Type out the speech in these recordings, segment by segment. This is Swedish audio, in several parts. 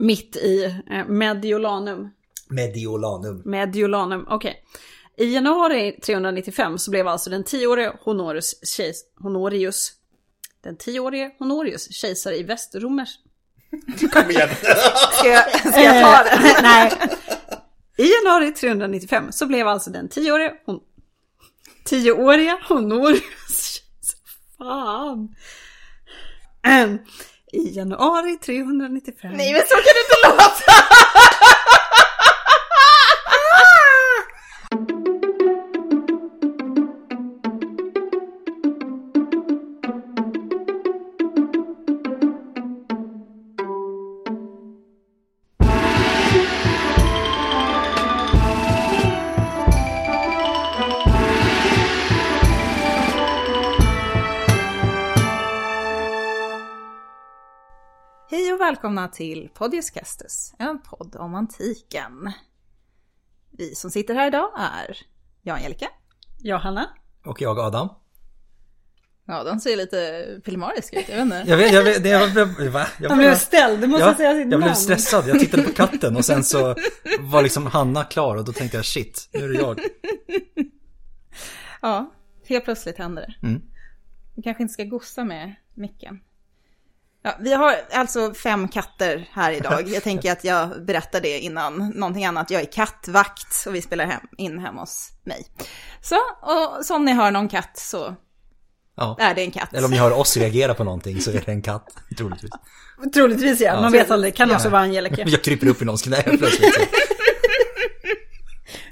Mitt i eh, Mediolanum. Mediolanum. Mediolanum, okej. I januari 395 så blev alltså den tioårige Honorius, kejs, Honorius den tioårige Honorius kejsare i Västromers... Kom igen. Ska jag, ska jag ta det? Nej. I januari 395 så blev alltså den tioårige, hon, tioåriga Honorius... Fan. I januari 395... Nej men så kan det inte låta! välkomna till Podius Castus, en podd om antiken. Vi som sitter här idag är jag Angelica. Johanna? Och jag Adam. Ja, de ser lite filmariska ut, jag vet inte. Jag vet, jag vet, det jag blev, va? Jag Han blev ställd, du måste ja, säga sitt jag namn. blev stressad, jag tittade på katten och sen så var liksom Hanna klar och då tänkte jag shit, nu är det jag. Ja, helt plötsligt händer det. Mm. Vi kanske inte ska gossa med micken. Ja, vi har alltså fem katter här idag. Jag tänker att jag berättar det innan någonting annat. Jag är kattvakt och vi spelar hem, in hemma hos mig. Så, och så om ni hör någon katt så Ja. är det en katt. Eller om ni hör oss reagera på någonting så är det en katt, troligtvis. Troligtvis ja, man vet aldrig. Det kan också vara Angelica. Jag kryper upp i någons knä plötsligt. Så.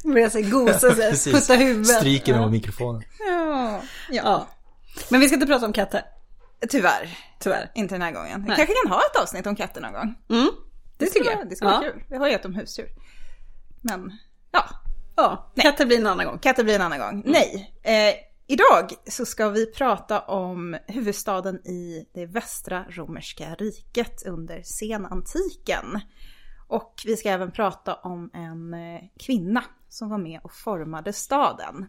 Börjar sig gosa sig, putta huvudet. Stryker mig ja. med mikrofonen. Ja, ja. ja. Men vi ska inte prata om katter, tyvärr. tyvärr. Inte den här gången. Vi Nej. kanske kan ha ett avsnitt om katter någon gång. Mm. Det, tycker skulle, jag. Det skulle vara Ja. kul. Vi har ju ett om husdjur. Men, ja. Ja, katter blir en annan gång. Katter blir en annan gång. Nej. Eh, idag så ska vi prata om huvudstaden i det västra romerska riket under senantiken. Och vi ska även prata om en eh, kvinna som var med och formade staden.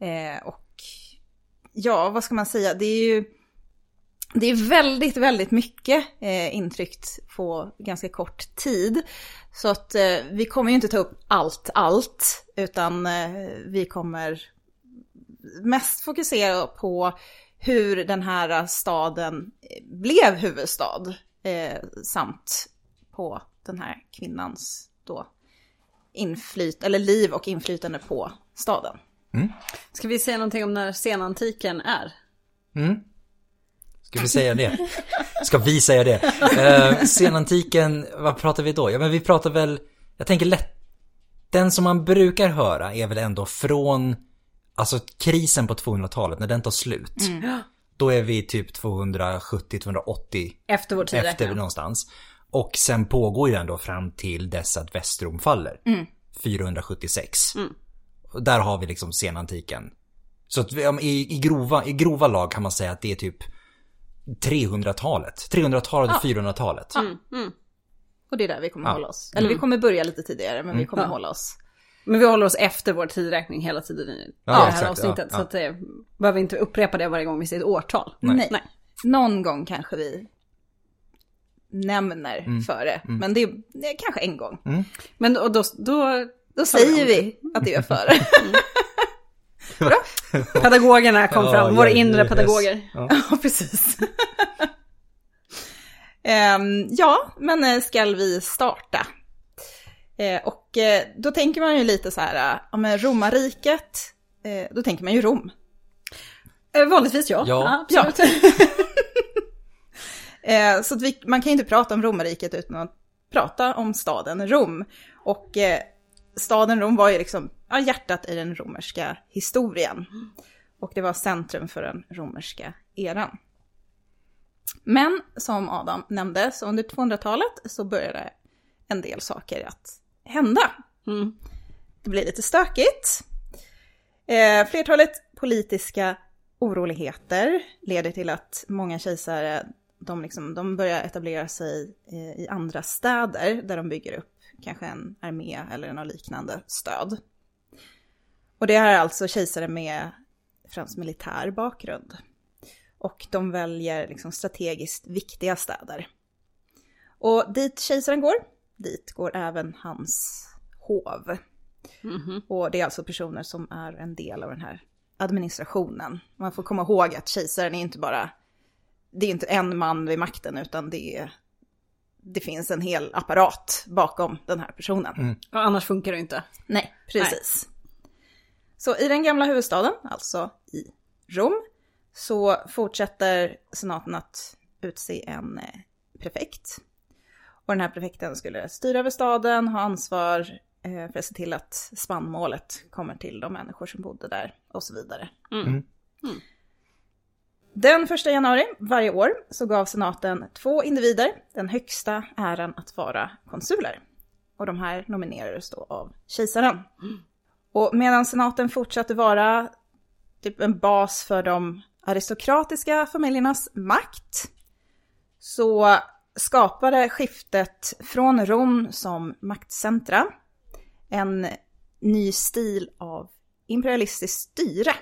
Eh, och ja, vad ska man säga? Det är ju det är väldigt, väldigt mycket eh, intryckt på ganska kort tid. Så att eh, vi kommer ju inte ta upp allt, allt, utan eh, vi kommer mest fokusera på hur den här staden eh, blev huvudstad. Eh, samt på den här kvinnans då inflyt eller liv och inflytande på staden. Ska vi säga någonting om när senantiken är? Mm. Ska vi säga det? Ska vi säga det? Eh, senantiken, vad pratar vi då? Ja men vi pratar väl, jag tänker lätt, den som man brukar höra är väl ändå från, alltså krisen på 200-talet, när den tar slut. Då är vi typ 270-280 Efter vår tid efter någonstans. Och sen pågår ju den då fram till dess att Västrom faller. 476. Och där har vi liksom senantiken. Så att i, i, grova, i grova lag kan man säga att det är typ 300-talet. 300-talet och 400-talet. Och det är där vi kommer Ja. hålla oss. Eller vi kommer börja lite tidigare, men vi kommer hålla oss. Men vi håller oss efter vår tidräkning hela tiden i Ja, det här exakt, avsnittet. ja, Så att det behöver inte upprepa det varje gång vi säger ett årtal. Nej. Nej. Någon gång kanske vi nämner före. Men det är, det är kanske en gång. Men och då, då Då säger vi att det är före. pedagogerna kom Ja, fram, våra inre yes. pedagoger. Ja. Ja, precis. Ehm, ja, men eh, skall vi starta? Eh, och eh, då tänker man ju lite så här, ja men romarriket, då tänker man ju Rom. Vanligtvis ja. Ja. absolut. Eh, så att vi, man kan ju inte prata om romarriket utan att prata om staden Rom. Och staden Rom var ju liksom ja, hjärtat i den romerska historien. Och det var centrum för den romerska eran. Men som Adam nämnde, så under 200-talet så började en del saker att hända. Mm. Det blir lite stökigt. Eh, flertalet politiska oroligheter leder till att många kejsare de, liksom, de börjar etablera sig eh, i andra städer där de bygger upp kanske en armé eller något liknande stöd. Och det här är alltså kejsare med främst militär bakgrund. Och de väljer liksom strategiskt viktiga städer. Och dit kejsaren går, dit går även hans hov. Och det är alltså personer som är en del av den här administrationen. Man får komma ihåg att kejsaren är inte bara, det är inte en man vid makten utan det är, det finns en hel apparat bakom den här personen. Ja, annars funkar det inte. Nej, precis. Så i den gamla huvudstaden, alltså i Rom, så fortsätter senaten att utse en eh, prefekt. Och den här prefekten skulle styra över staden, ha ansvar eh, för att se till att spannmålet kommer till de människor som bodde där och så vidare. Den första januari varje år så gav senaten två individer den högsta äran att vara konsuler. Och de här nominerades då av kejsaren. Och medan senaten fortsatte vara typ en bas för de aristokratiska familjernas makt så skapade skiftet från Rom som maktcentra en ny stil av imperialistiskt styre.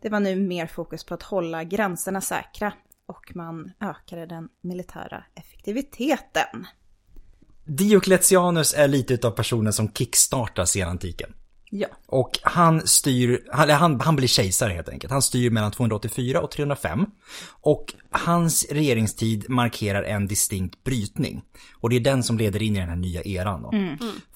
Det var nu mer fokus på att hålla gränserna säkra och man ökade den militära effektiviteten. Diocletianus är lite utav personen som kickstartar senantiken. Ja. Och han styr, han, han, han blir kejsare helt enkelt. Han styr mellan 284 och 305. Och hans regeringstid markerar en distinkt brytning. Och det är den som leder in i den här nya eran. Då.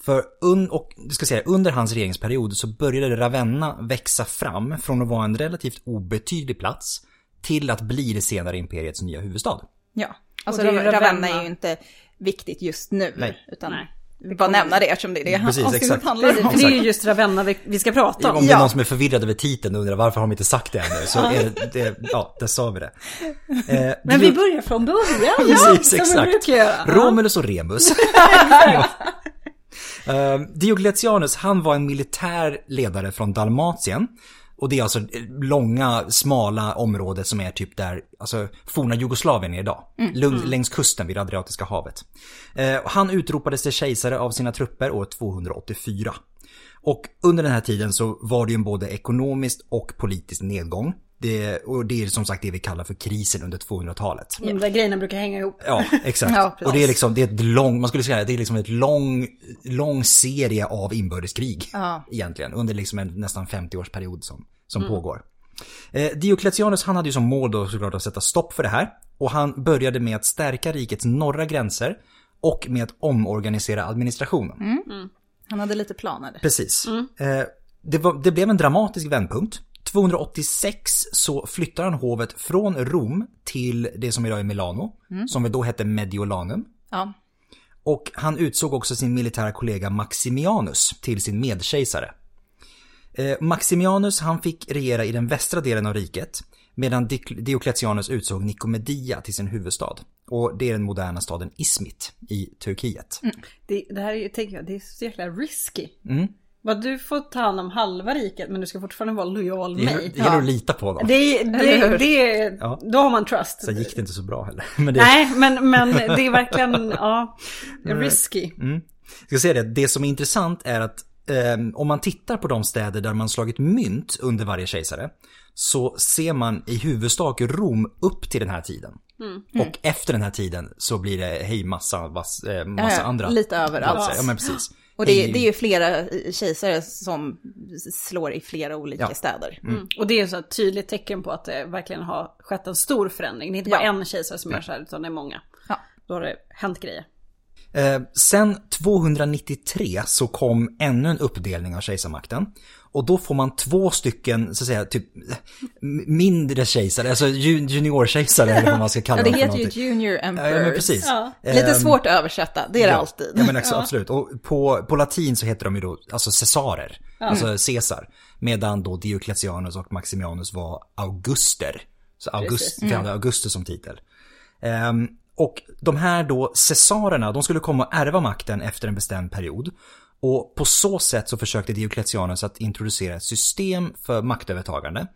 För un, och, du ska säga, under hans regeringsperiod så började Ravenna växa fram från att vara en relativt obetydlig plats till att bli det senare imperiets nya huvudstad. Ja, alltså. Ravenna är ju inte viktigt just nu. Nej. Utan Nej. Vi bara nämna det eftersom det är det Precis, exakt. handlar om. För det är ju just Ravenna vi, ska prata om. Om det är någon som är förvirrad över titeln och undrar varför har de inte sagt det ännu så är det, det ja, där sa vi det. Eh, Men vi börjar från början. Precis, exakt. Romulus och Remus. uh, Diocletianus, han var en militär ledare från Dalmatien. Och det är alltså eh, långa, smala området som är typ där, alltså forna Jugoslavien är idag. Lung, Längs kusten vid Adriatiska havet. Eh, han utropades till kejsare av sina trupper år 284. Och under den här tiden så var det ju en både ekonomiskt och politisk nedgång. Det, och det är som sagt det vi kallar för krisen under 200-talet. De där grejerna brukar hänga ihop. Ja, exakt. Ja, och det är liksom, det är ett lång, man skulle säga det är liksom ett lång, lång serie av inbördeskrig. Ja. Egentligen, under liksom en nästan 50-årsperiod som, som pågår. Eh, Diocletianus han hade ju som mål då såklart att sätta stopp för det här. Och han började med att stärka rikets norra gränser och med att omorganisera administrationen. Han hade lite planer. Precis. Eh, det, var, det blev en dramatisk vändpunkt. 286 så flyttar han hovet från Rom till det som idag är Milano, som väl då hette Mediolanum. Ja. Och han utsåg också sin militära kollega Maximianus till sin medkejsare. Eh, Maximianus han fick regera i den västra delen av riket medan Diocletianus utsåg Nikomedia till sin huvudstad. Och det är den moderna staden Izmit i Turkiet. Det, det här är ju, tänker jag, det är så jäkla risky. Mm. Vad du får ta hand om halva riket men du ska fortfarande vara lojal med mig. det gäller att lita på dem. Det, det, det, Ja. då har man trust. Så gick det inte så bra heller. Men det, Nej, men, men det är verkligen, ja, risky. Jag ska säga det, det som är intressant är att ehm, om man tittar på de städer där man slagit mynt under varje kejsare så ser man i huvudsak Rom upp till den här tiden. Och efter den här tiden så blir det hej massa, vass, eh, massa andra lite överallt. Ja men precis. Och det, det är ju flera kejsare som slår i flera olika Ja. städer. Mm. Och det är så ett tydligt tecken på att det verkligen har skett en stor förändring. Det är inte bara Ja. en kejsare som gör så här, utan det är många. Ja. Då har det hänt grejer. Eh, sen 293 så kom ännu en uppdelning av kejsarmakten. Och då får man två stycken, så att säga, typ mindre kejsare, alltså ju- juniorkejsare eller vad man ska kalla Ja, det dem heter ju. Junior Ja, Emperors. ja, men precis. Ja. Lite Ehm, svårt att översätta, det är det ja, alltid. Ja, men också, absolut. Och på, på latin så heter de ju då, alltså Caesarer, alltså Caesar. Medan då Diocletianus och Maximianus var Auguster. Så August, hade Augustus som titel. Ehm, och de här då Caesarerna, de skulle komma och ärva makten efter en bestämd period. Och på så sätt så försökte Diocletianus att introducera ett system för maktövertagande.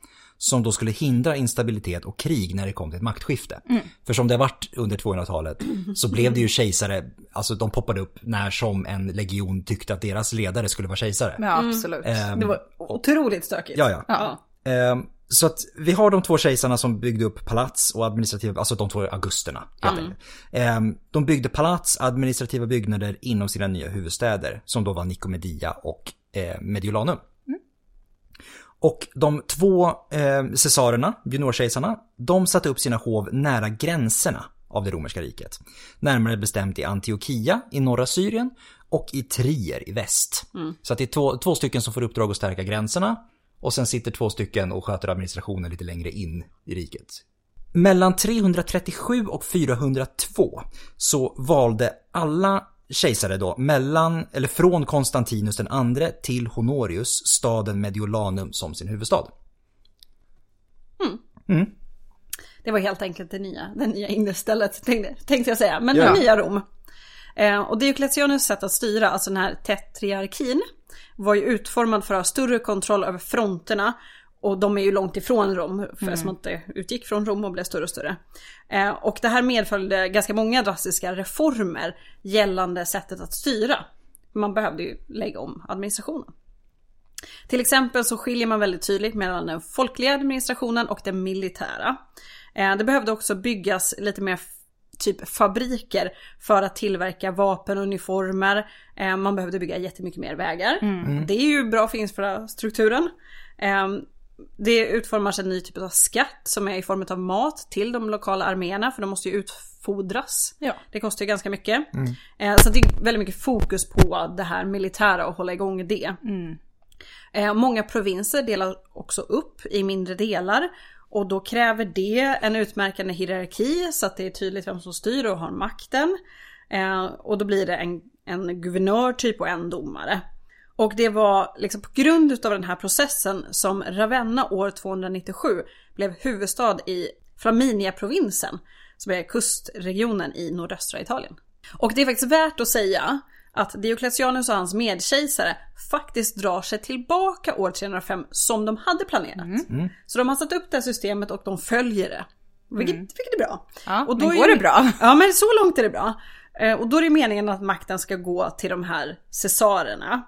Som då skulle hindra instabilitet och krig när det kom till ett maktskifte. För som det har varit under 200-talet så blev det ju kejsare, alltså de poppade upp när som en legion tyckte att deras ledare skulle vara kejsare. Ja, absolut. Ehm, Det var otroligt stökigt. Ja, ja. ja. Ehm, så att vi har de två kejsarna som byggde upp palats och administrativa, alltså de två augusterna. enkelt. Ehm, De byggde palats, administrativa byggnader inom sina nya huvudstäder som då var Nikomedia och eh, Mediolanum. Och de två eh, cesarerna, juniorkejsarna, de satte upp sina hov nära gränserna av det romerska riket. Närmare bestämt i Antiochia i norra Syrien och i Trier i väst. Så att det är två, två stycken som får uppdrag att stärka gränserna och sen sitter två stycken och sköter administrationen lite längre in i riket. Mellan 337 och 402 så valde alla kejsare då mellan, eller från Konstantinus den andre till Honorius staden Mediolanum som sin huvudstad. Det var helt enkelt det nya, det nya innestället tänkte, tänkte jag säga. Men Ja. det nya Rom. Eh, och Diocletianus sätt att styra, alltså den här tetriarkin, var ju utformad för att ha större kontroll över fronterna. Och de är ju långt ifrån Rom, för som att det utgick från Rom och blev större och större. Eh, och det här medföljde ganska många drastiska reformer gällande sättet att styra. Man behövde ju lägga om administrationen. Till exempel så skiljer man väldigt tydligt mellan den folkliga administrationen och den militära. Eh, Det behövde också byggas lite mer typ fabriker för att tillverka vapen och uniformer. Eh, Man behövde bygga jättemycket mer vägar. Det är ju bra för infrastrukturen. Eh, Det utformas en ny typ av skatt som är i form av mat till de lokala arméerna för de måste ju utfodras. Ja. Det kostar ju ganska mycket. Eh, Så det är väldigt mycket fokus på det här militära och hålla igång det. Eh, Många provinser delar också upp i mindre delar. Och då kräver det en utmärkande hierarki så att det är tydligt vem som styr och har makten. Eh, Och då blir det en, en guvernör typ och en domare. Och det var liksom på grund utav den här processen som Ravenna år 297 blev huvudstad i Flaminia-provinsen, som är kustregionen i nordöstra Italien. Och det är faktiskt värt att säga att Diocletianus och hans medkejsare faktiskt drar sig tillbaka år 305 som de hade planerat. Så de har satt upp det här systemet och de följer det. Vilket, vilket är bra. Ja, och då men är går det bra? Ja, men så långt är det bra. Eh, Och då är det meningen att makten ska gå till de här cesarerna.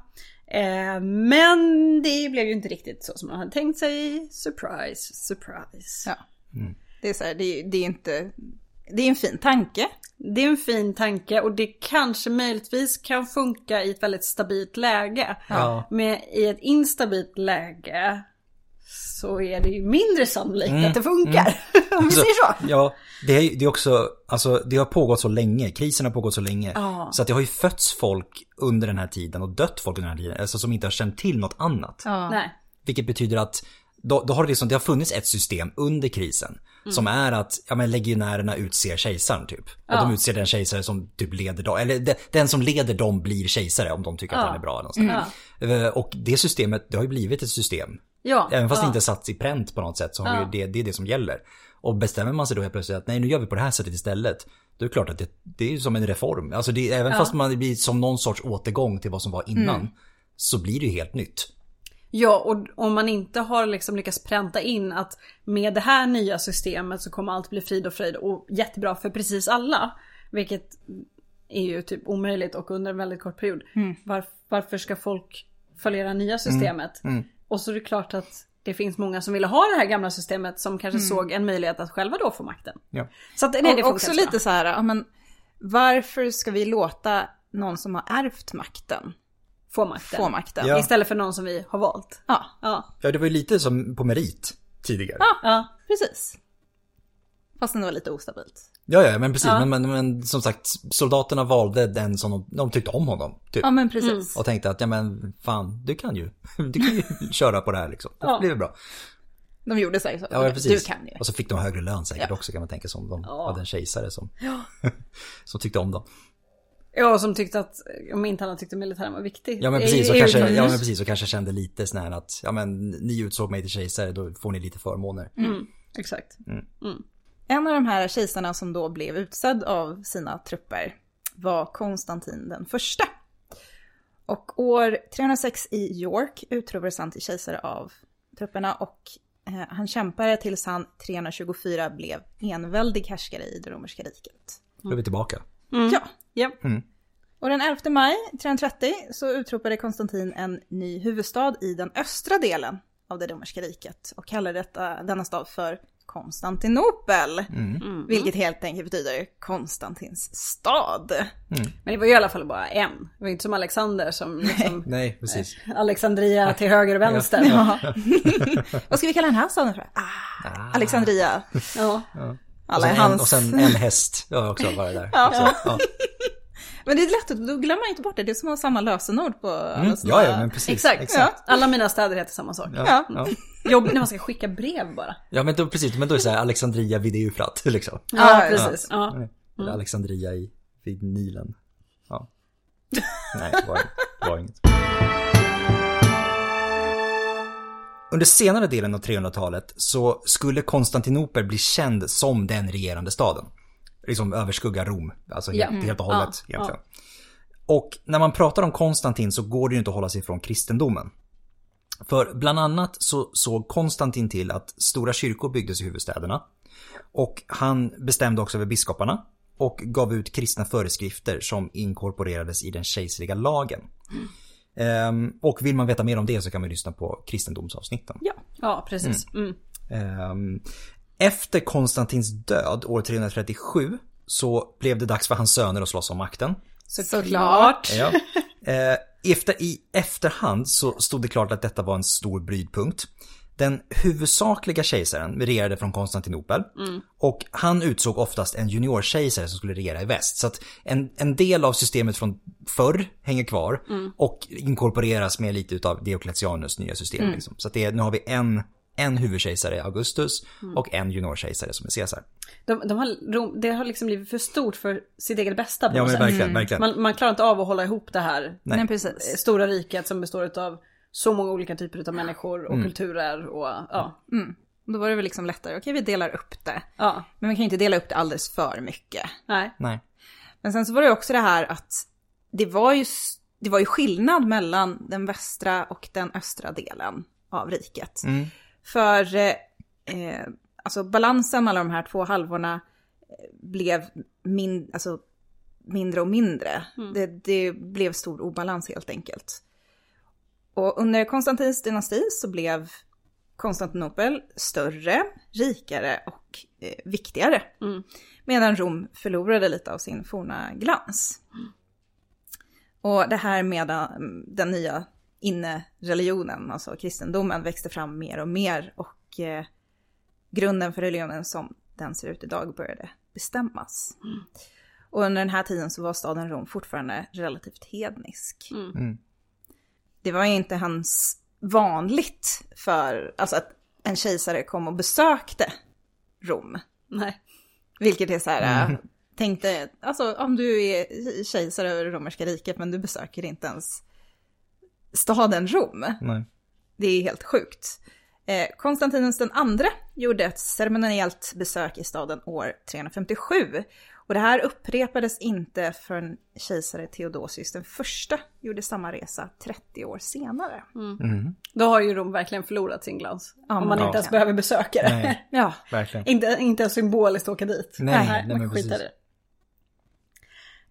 Eh, Men det blev ju inte riktigt så som man hade tänkt sig. Surprise, surprise. Ja. Det är så här, det är, det är inte... Det är en fin tanke. Det är en fin tanke och det kanske möjligtvis kan funka i ett väldigt stabilt läge. Ja. Men i ett instabilt läge så är det ju mindre sannolikt Mm. att det funkar. Om vi säger så. Ja, det är, det är också, alltså det har pågått så länge, krisen har pågått så länge. Ja. Så att det har ju fötts folk under den här tiden och dött folk under den här tiden, alltså som inte har känt till något annat. Nej. Vilket betyder att då, då har det, liksom, det har funnits ett system under krisen. Som är att ja, men legionärerna utser kejsaren typ. Och Ja. de utser den kejsare som typ leder dem. Eller de, den som leder dem blir kejsare om de tycker att Ja. han är bra. Eller något sånt. Eh, Och det systemet, det har ju blivit ett system. Ja. Även fast det inte satts i pränt på något sätt så har det, det är det som gäller. Och bestämmer man sig då helt plötsligt att nej nu gör vi på det här sättet istället. Då är det klart att det, det är som en reform. Alltså det, även fast man blir som någon sorts återgång till vad som var innan. Så blir det ju helt nytt. Ja, och om man inte har liksom lyckats pränta in att med det här nya systemet så kommer allt bli frid och fröjd och jättebra för precis alla. Vilket är ju typ omöjligt och under en väldigt kort period. Var, varför ska folk följa det nya systemet? Och så är det klart att det finns många som ville ha det här gamla systemet som kanske såg en möjlighet att själva då få makten. Ja. Så att, nej, det och också lite så här, men varför ska vi låta någon som har ärvt makten få makten. få makten? Ja. Istället för någon som vi har valt. Ja, Ja, Ja det var ju lite som på merit tidigare. ja. precis. Fast det var lite ostabilt. Ja, ja, men precis. Ja. Men, men, men som sagt, soldaterna valde den som de, de tyckte om honom. Typ. Ja, men precis. Och tänkte att, ja men fan, du kan ju. Du kan ju köra på det här liksom. Det Ja. blir bra. De gjorde här, så. Ja, ja, precis. Du kan ju. Och så fick de högre lön säkert Ja. också kan man tänka som de Ja. hade en kejsare som, som tyckte om dem. Ja, som tyckte att, om inte annat tyckte militären var viktig. Ja men precis, och kanske, ja, men precis, och kanske kände lite sån här att, ja men ni utsåg mig till kejsare, då får ni lite förmåner. Mm, exakt. En av de här kejsarna som då blev utsedd av sina trupper var Konstantin den första. Och år 306 i York utropades han till kejsare av trupperna och eh, han kämpade tills han 324 blev enväldig härskare i det romerska riket. Då är vi tillbaka. Ja, Ja. och den 11 maj 330 så utropade Konstantin en ny huvudstad i den östra delen av det romerska riket och kallar detta, denna stad för Konstantinopel. Mm. Vilket helt enkelt betyder Konstantins stad. Men det var ju i alla fall bara en. Det var inte som Alexander som liksom Nej, precis. Alexandria till höger och vänster. Ja. Vad ska vi kalla den här staden för? Ah, Alexandria. Ja. Och Alla sen, är en, hans. och sen en häst. Jag har också varit där. Ja. Också. Ja. Men det är lätt, då glömmer man inte bort det. Det är som att ha samma lösenord på alla Mm. ja, ja, men precis. Exakt. Ja. Alla mina städer heter samma sak. Ja, Ja. ja. Jobb när man ska skicka brev bara. ja, men då precis. Men då är det så här Alexandria vid Eufrat, liksom. Ja, Ja, precis. Ja. Eller Alexandria i, vid Nilen. Ja. Nej, det var, det var inget. Under senare delen av 300-talet så skulle Konstantinopel bli känd som den regerande staden. Liksom överskugga Rom, alltså helt, Ja. helt och hållet Ja, egentligen. Och när man pratar om Konstantin så går det ju inte att hålla sig från kristendomen. För bland annat så såg Konstantin till att stora kyrkor byggdes i huvudstäderna. Och han bestämde också över biskoparna och gav ut kristna föreskrifter som inkorporerades i den kejserliga lagen. Ehm, och vill man veta mer om det så kan man lyssna på kristendomsavsnitten. Ja. Ja, precis. Mm. Ehm, efter Konstantins död år 337 så blev det dags för hans söner att slåss om makten. Såklart. Ja. Eh, efter, I efterhand så stod det klart att detta var en stor brytpunkt. Den huvudsakliga kejsaren regerade från Konstantinopel och han utsåg oftast en juniorkejsare som skulle regera i väst. Så att en, en del av systemet från förr hänger kvar och inkorporeras med lite utav Diocletianus nya system. Liksom. Så att det, nu har vi en, en huvudkejsare, Augustus, och en juniorkejsare som är Caesar. De, de har, Rom- det har liksom blivit för stort för sitt eget bästa på Ja men verkligen, verkligen. Man, man klarar inte av att hålla ihop det här Nej. Nej, precis. stora riket som består av så många olika typer av människor och kulturer och ja. Då var det väl liksom lättare, okej vi delar upp det. ja. Men man kan ju inte dela upp det alldeles för mycket. Nej. Nej. Men sen så var det också det här att det var ju, det var ju skillnad mellan den västra och den östra delen av riket. Mm. För eh, eh, alltså balansen mellan de här två halvorna eh, blev min, alltså, mindre och mindre. Det, det blev stor obalans helt enkelt. Och under Konstantins dynasti så blev Konstantinopel större, rikare och eh, viktigare. Medan Rom förlorade lite av sin forna glans. Och det här med eh, den nya inne-religionen, alltså kristendomen, växte fram mer och mer och eh, grunden för religionen som den ser ut idag började bestämmas. Och under den här tiden så var staden Rom fortfarande relativt hednisk. Mm. Det var inte hans vanligt för, alltså att en kejsare kom och besökte Rom. Nej. Vilket är så här, äh, tänkte, alltså om du är kejsare över det romerska riket men du besöker inte ens staden Rom. Nej. Det är helt sjukt. Eh, Konstantinus den andre gjorde ett ceremoniellt besök i staden år 357. Och det här upprepades inte förrän kejsare Theodosius den första gjorde samma resa 30 år senare. Mm. Då har ju Rom verkligen förlorat sin glans. Ja, om man men inte ens behöver besöka det. Nej, Ja, verkligen. inte, inte ens symboliskt åka dit. Nej, nej, man men precis. det.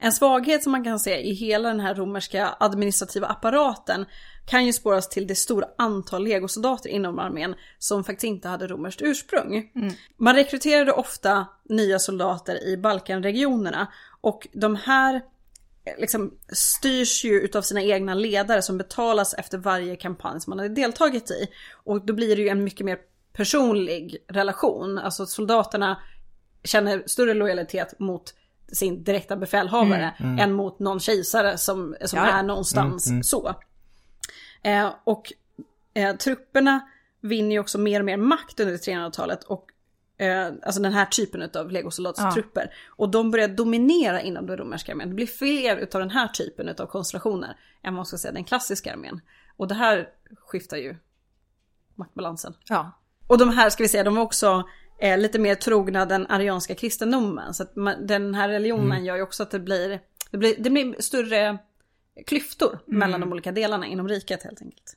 En svaghet som man kan se i hela den här romerska administrativa apparaten kan ju spåras till det stora antal legosoldater inom armén som faktiskt inte hade romerskt ursprung. Man rekryterade ofta nya soldater i Balkanregionerna och de här eh, liksom styrs ju utav sina egna ledare som betalas efter varje kampanj som man hade deltagit i. Och då blir det ju en mycket mer personlig relation. Alltså soldaterna känner större lojalitet mot sin direkta befälhavare än mot någon kejsare som, som Ja, ja. är någonstans så. Eh, och eh, trupperna vinner ju också mer och mer makt under 300-talet och eh, alltså den här typen av legosoldatstrupper. Och de börjar dominera inom den romerska armén. Det blir fler utav den här typen av konstellationer än vad man ska säga den klassiska armén. Och det här skiftar ju maktbalansen. ja. Och de här ska vi säga, de var också eh, lite mer trogna den arianska kristendomen. Så man, den här religionen gör ju också att det blir, det blir, det blir större klyftor mellan de olika delarna inom riket helt enkelt.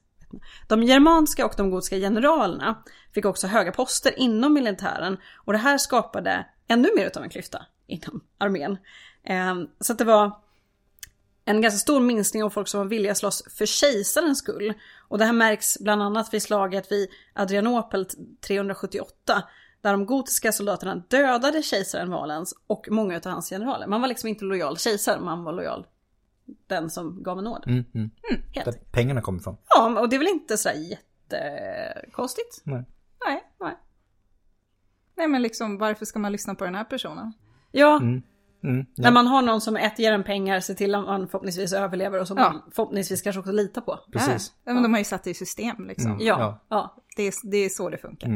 De germanska och de gotiska generalerna fick också höga poster inom militären och det här skapade ännu mer av en klyfta inom armén. Eh, så att det var en ganska stor minskning av folk som var villiga att slåss för kejsarens skull. Och det här märks bland annat vid slaget vid Adrianopel 378. Där de gotiska soldaterna dödade kejsaren Valens och många av hans generaler. Man var liksom inte lojal kejsare, man var lojal den som gav en nåd. Mm, mm. Helt. Där pengarna kommer ifrån. Ja, och det är väl inte sådär jättekonstigt. Nej. Nej. Nej. Nej men liksom varför ska man lyssna på den här personen? Ja, Mm, ja. när man har någon som ett ger en pengar, ser till att man förhoppningsvis överlever och som Ja. man förhoppningsvis kanske också litar på. Precis. Ja, men de har ju satt det i system liksom. Mm. Ja, Ja. ja. Det, är, det är så det funkar.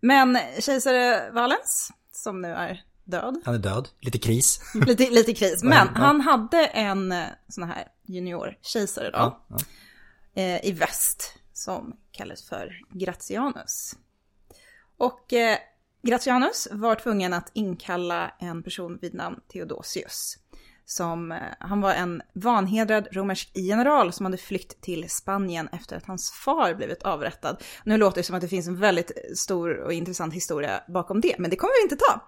Men kejsare Valens, som nu är död, Han är död. Lite kris. lite, lite kris, men Ja. han hade en eh, sån här junior-kejsare då, Ja, ja. eh, i väst, som kallades för Gratianus. Och eh, Gratianus var tvungen att inkalla en person vid namn Theodosius. Som, eh, han var en vanhedrad romersk general som hade flytt till Spanien efter att hans far blivit avrättad. Nu låter det som att det finns en väldigt stor och intressant historia bakom det, men det kommer vi inte ta.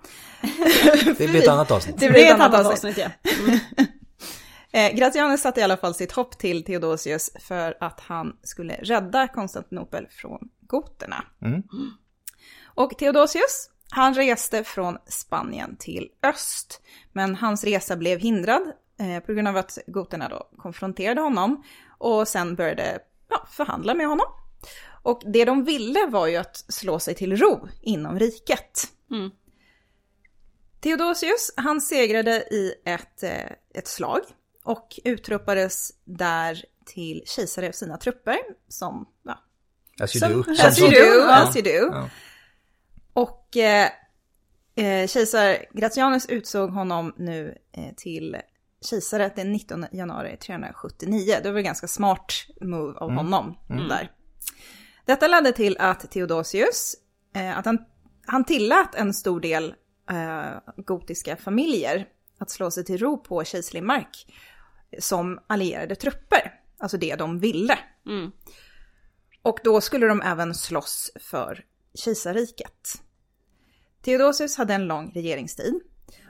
Det blir ett annat avsnitt. Det blir ett annat avsnitt ja. Eh, Gratianus satte i alla fall sitt hopp till Theodosius för att han skulle rädda Konstantinopel från goterna. Mm. Och Theodosius, han reste från Spanien till öst. Men hans resa blev hindrad eh, på grund av att goterna då konfronterade honom och sen började ja, förhandla med honom. Och det de ville var ju att slå sig till ro inom riket. Mm. Theodosius, han segrade i ett, eh, ett slag och utropades där till kejsare av sina trupper som, ja, As you Som- do. as as you do, as you do. Ja. Och eh, eh, kejsar Gratianus utsåg honom nu eh, till kejsare den 19 januari 379. Det var en ganska smart move av honom där. Detta ledde till att Theodosius, eh, att han, han tillät en stor del eh, gotiska familjer att slå sig till ro på kejserlig mark som allierade trupper. Alltså det de ville. Mm. Och då skulle de även slåss för kejsarriket. Theodosius hade en lång regeringstid.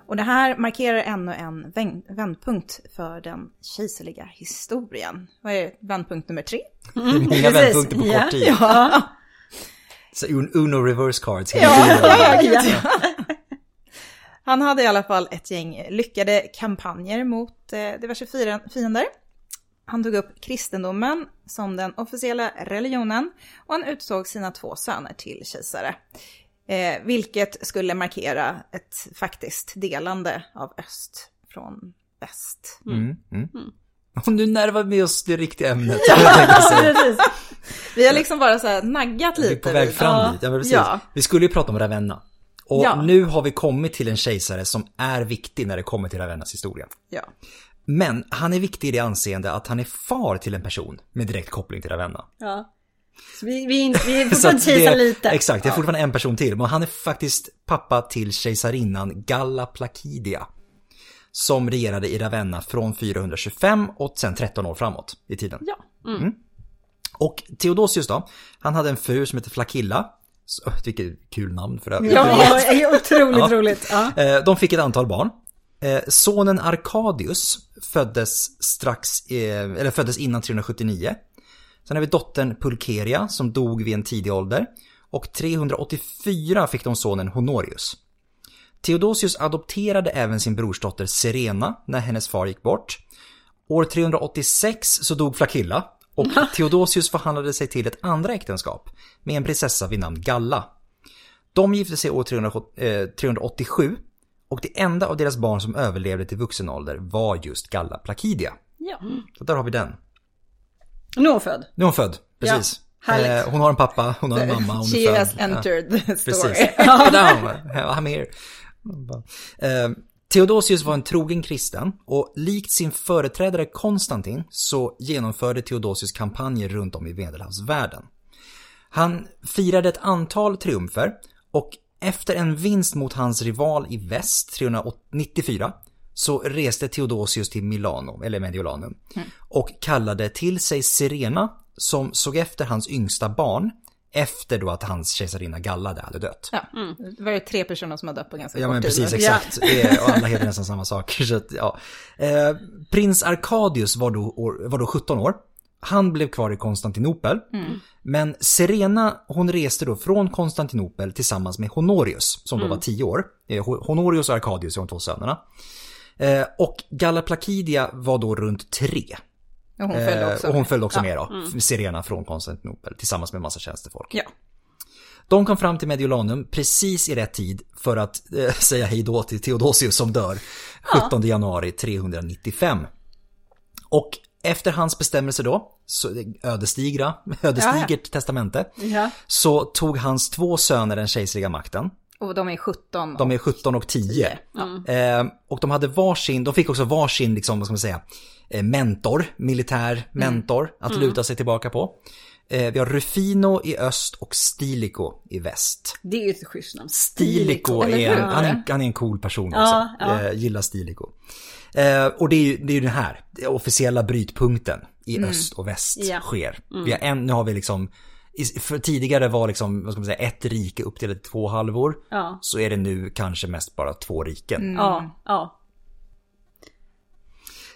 Och det här markerar ännu en vänd- vändpunkt för den kejserliga historien. Vad är vändpunkt nummer tre? Det är många vändpunkter på Ja. kort tid. Ja. Så Un- Uno reverse cards Ja, ja, gud. Han hade i alla fall ett gäng lyckade kampanjer mot eh, diverse fiender. Han tog upp kristendomen som den officiella religionen och han utsåg sina två söner till kejsare. Eh, vilket skulle markera ett faktiskt delande av öst från väst. Mm. Mm. Och nu närmar vi oss det riktiga ämnet. Precis. Vi har liksom bara så här naggat Vi är lite. på väg fram Ja. dit. Ja, precis. Ja. Vi skulle ju prata om Ravenna. Och Ja. nu har vi kommit till en kejsare som är viktig när det kommer till Ravennas historia. Ja. Men han är viktig i det anseende att han är far till en person med direkt koppling till Ravenna. Ja. Så vi, vi, vi fortfarande kejsar lite. Exakt, det är fortfarande en person till. Men han är faktiskt pappa till kejsarinnan Galla Placidia. Som regerade i Ravenna från 425 och sen 13 år framåt i tiden. Ja. Och Theodosius då, han hade en fru som hette Flakilla. Vilket kul namn för övrigt. Ja, otroligt Ja. roligt. Ja. Eh, De fick ett antal barn. Eh, Sonen Arkadius föddes strax, eh, eller föddes innan 379. Sen har vi dottern Pulcheria som dog vid en tidig ålder. Och 384 fick de sonen Honorius. Theodosius adopterade även sin brorsdotter Serena när hennes far gick bort. År 386 så dog Flakilla och Theodosius förhandlade sig till ett andra äktenskap med en prinsessa vid namn Galla. De gifte sig år 300, eh, 387 och det enda av deras barn som överlevde till vuxen ålder var just Galla Placidia. ja. Så där har vi den. Nu är hon född. Nu är hon född, precis. Ja, härligt. Eh, hon har en pappa, hon har en mamma, hon She är född. has entered the story. Precis. I'm here. Eh, Theodosius var en trogen kristen och likt sin företrädare Konstantin så genomförde Theodosius kampanjer runt om i medelhavsvärlden. Han firade ett antal triumfer och efter en vinst mot hans rival i väst 394 så reste Theodosius till Milano, eller Mediolanum, och kallade till sig Serena som såg efter hans yngsta barn efter då att hans kejsarinna Gallade hade dött. Ja, det var ju tre personer som har dött på ganska Ja kort men tid. precis, exakt. Det är- Och alla heter nästan samma saker. Så att, ja. eh, Prins Arkadius var då, år- var då 17 år. Han blev kvar i Konstantinopel. Men Serena hon reste då från Konstantinopel tillsammans med Honorius som då var 10 år. Eh, Ho- Honorius och Arkadius är de två sönerna. Eh, och Galla Placidia var då runt 3. Och hon följde också och hon följde också med då. Serena från Konstantinopel tillsammans med massa tjänstefolk. Ja. De kom fram till Mediolanum precis i rätt tid för att eh, säga hej då till Theodosius som dör 17 januari 395. Och efter hans bestämmelse då, ödesdigra, ödesdigert testamente, Ja. så tog hans två söner den kejserliga makten. Och de är 17. De är 17 och 10. Eh, och de hade varsin, de fick också varsin, liksom, vad ska man säga, eh, mentor, militär mentor att luta sig tillbaka på. Eh, vi har Rufino i öst och Stilicho i väst. Det är ju ett schysst namn. Stilicho eller är en, han, är en, han är en cool person Ja, också. ja. Eh, gillar Stilicho. Eh, och det är ju det är den här den officiella brytpunkten i öst och väst Ja. sker. Vi har en, nu har vi liksom, för tidigare var liksom, vad ska man säga, ett rike uppdelat i två halvor. Ja. Så är det nu kanske mest bara två riken. Ja, ja.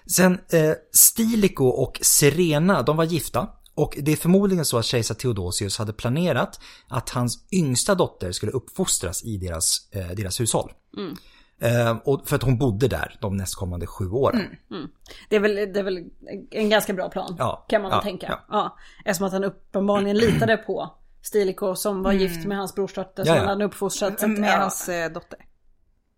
Sen eh, Stilicho och Serena, de var gifta. Och det är förmodligen så att kejsar Theodosius hade planerat att hans yngsta dotter skulle uppfostras i deras, eh, deras hushåll. Eh, och för att hon bodde där de nästkommande sju åren. Det är, väl, det är väl en ganska bra plan. Ja, Kan man ja, tänka. ja. Ja. Eftersom att han uppenbarligen litade på Stilicho som var gift med hans brorsdotter som Ja, ja. han hade uppfostrat. Med ja. hans eh, dotter.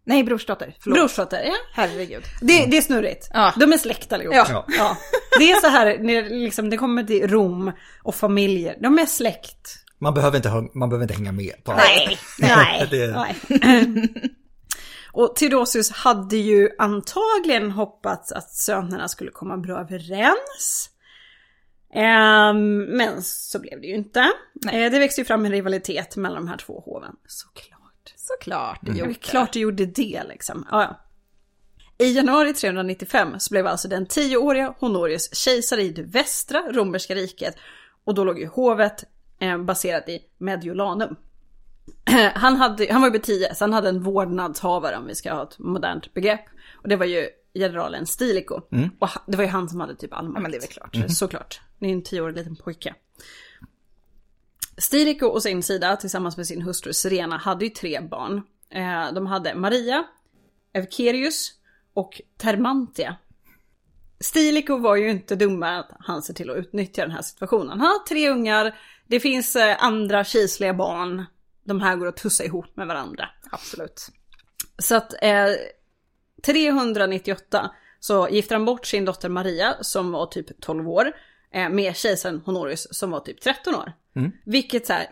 Nej, brorsdotter. Förlåt. Brorsdotter, ja. Herregud. Det, det är snurrigt. Ja. De är släkt allihopa. Ja. Ja. Det är så här när liksom, det kommer till Rom och familjer. De är släkt. Man, behöver inte, man behöver inte hänga med på allt. Nej, nej, Det- nej. Och Theodosius hade ju antagligen hoppats att sönerna skulle komma bra överens. Ehm, men så blev det ju inte. Eh, det växte ju fram en rivalitet mellan de här två hoven. Såklart. Såklart. Det Det är gjorde. klart det gjorde det liksom. Ja, ja. I januari 395 så blev alltså den tioåriga Honorius kejsare i det västra romerska riket. Och då låg ju hovet eh, baserat i Mediolanum. Han, hade, han var ju vid 10, så han hade en vårdnadshavare om vi ska ha ett modernt begrepp. Och det var ju generalen Stilicho. Och ha- det var ju han som hade typ all makt. Ja, men det är väl klart. Såklart. Det är en tioårig liten pojke. Stilicho och sin sida tillsammans med sin hustru Serena hade ju tre barn. Eh, De hade Maria, Evkerius och Termantia. Stilicho var ju inte dummare att han ser till att utnyttja den här situationen. Han har tre ungar, det finns eh, andra kisliga barn. De här går att tussa ihop med varandra. Absolut. Så att eh, 398 så gifter han bort sin dotter Maria som var typ 12 år eh, med kejsaren Honorius som var typ 13 år. Vilket så här,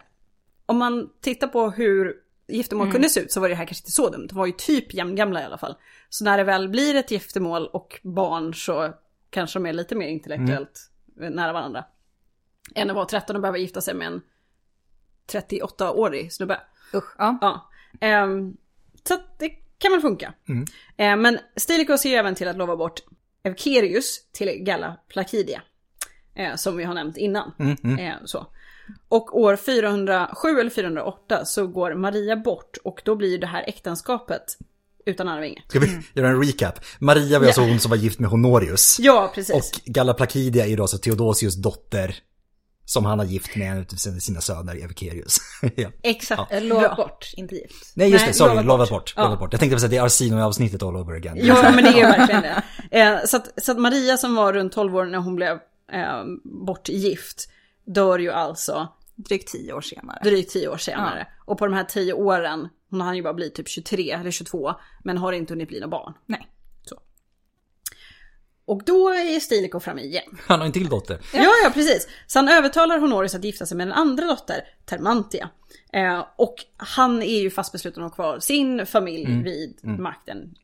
om man tittar på hur giftermål kunde se ut så var det här kanske inte så dumt. De var ju typ jämngamla i alla fall. Så när det väl blir ett giftermål och barn så kanske de är lite mer intellektuellt nära varandra. Än att vara 13 och behöva gifta sig med en 38-årig snubbe. Usch. Ja. Ja. Ehm, så det kan väl funka. Ehm, men Stilicho ser ju även till att lova bort Evkerius till Galla Placidia. Eh, som vi har nämnt innan. Eh, så. Och år 407 eller 408 så går Maria bort och då blir det här äktenskapet utan arvinge. Ska vi göra en recap? Maria var alltså hon som var gift med Honorius. Ja, precis. Och Galla Placidia är ju då alltså Theodosius dotter. Som han har gift med en av sina söner, Evkerius. ja. Exakt. Eh, Lovat bort, inte gift. Nej just Nej, det, sorry, lovat lovat bort. Ja. Lovat bort. Jag tänkte säga det är Arsino-avsnittet all over again. Ja, men det är verkligen det. Eh, så, att, så att Maria som var runt 12 år när hon blev eh, bortgift dör ju alltså Drygt tio år senare. drygt 10 år senare. Och på de här 10 åren, hon hann ju bara bli typ 23 eller 22, men har inte hunnit bli några barn. Nej. Och då är Stilicho framme igen. Han har en till dotter. Ja, ja precis. Så han övertalar Honorius att gifta sig med en andra dotter, Termantia. Eh, och han är ju fast besluten att ha kvar sin familj vid makten.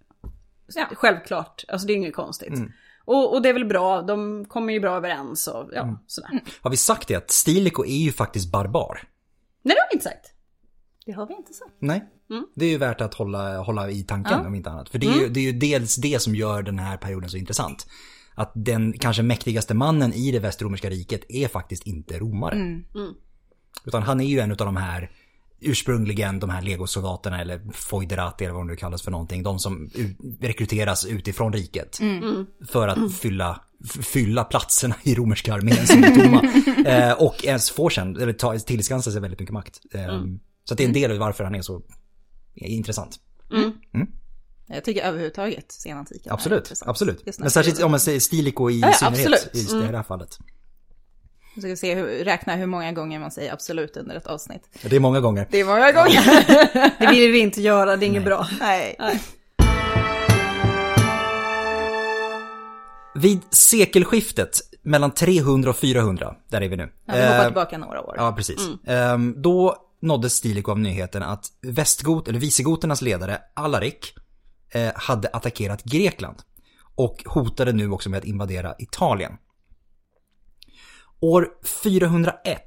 Ja. Självklart, alltså det är inget konstigt. Och, och det är väl bra, de kommer ju bra överens och ja, sådär. Har vi sagt det att Stilicho är ju faktiskt barbar? Nej, det har vi inte sagt. Det har vi inte sagt. Nej. Mm. Det är ju värt att hålla, hålla i tanken om inte annat. För det är, ju, det är ju dels det som gör den här perioden så intressant. Att den kanske mäktigaste mannen i det västromerska riket är faktiskt inte romare. Mm. Utan han är ju en av de här ursprungligen de här legosoldaterna eller foiderati eller vad de nu kallas för någonting. De som rekryteras utifrån riket. Mm. För att fylla, fylla platserna i romerska armén som är tomma. eh, och ens får sen, eller ta, tillskansa sig väldigt mycket makt. Eh, mm. Så det är en del av varför han är så intressant. Mm. mm. Jag tycker överhuvudtaget senantiken Absolut, absolut. Men särskilt om man säger Stiliko i ja, synnerhet i det här mm. fallet. Nu ska vi se, hur, räkna hur många gånger man säger absolut under ett avsnitt. Det är många gånger. Det är många gånger. det vill vi inte göra, det är inget bra. Nej. Nej. Vid sekelskiftet mellan 300 och 400, där är vi nu. Ja, vi hoppar eh, tillbaka några år. Ja, precis. Mm. Um, då nåddes Stiliko av nyheten att västgot, eller vicegoternas ledare Alarik eh, hade attackerat Grekland. Och hotade nu också med att invadera Italien. År 401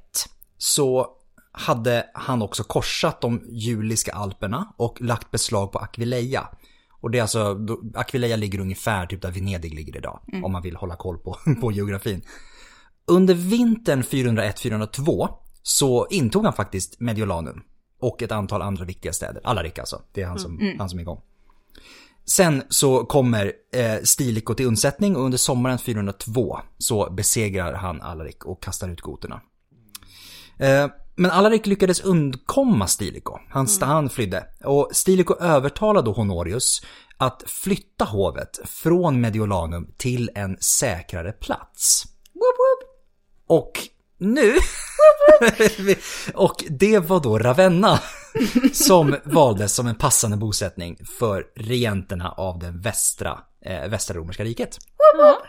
så hade han också korsat de juliska alperna och lagt beslag på Aquileia. Och det är alltså, Aquileia ligger ungefär typ där Venedig ligger idag. Mm. Om man vill hålla koll på, på geografin. Under vintern 401-402 så intog han faktiskt Mediolanum. Och ett antal andra viktiga städer. Alarik alltså. Det är han som, mm. han som är igång. Sen så kommer eh, Stiliko till undsättning och under sommaren 402 så besegrar han Alarik och kastar ut goterna. Eh, men Alarik lyckades undkomma Stiliko. Han, mm. han flydde. Och Stiliko övertalade Honorius att flytta hovet från Mediolanum till en säkrare plats. Woop woop. Och nu och det var då Ravenna som valdes som en passande bosättning för regenterna av det västra, eh, västra romerska riket.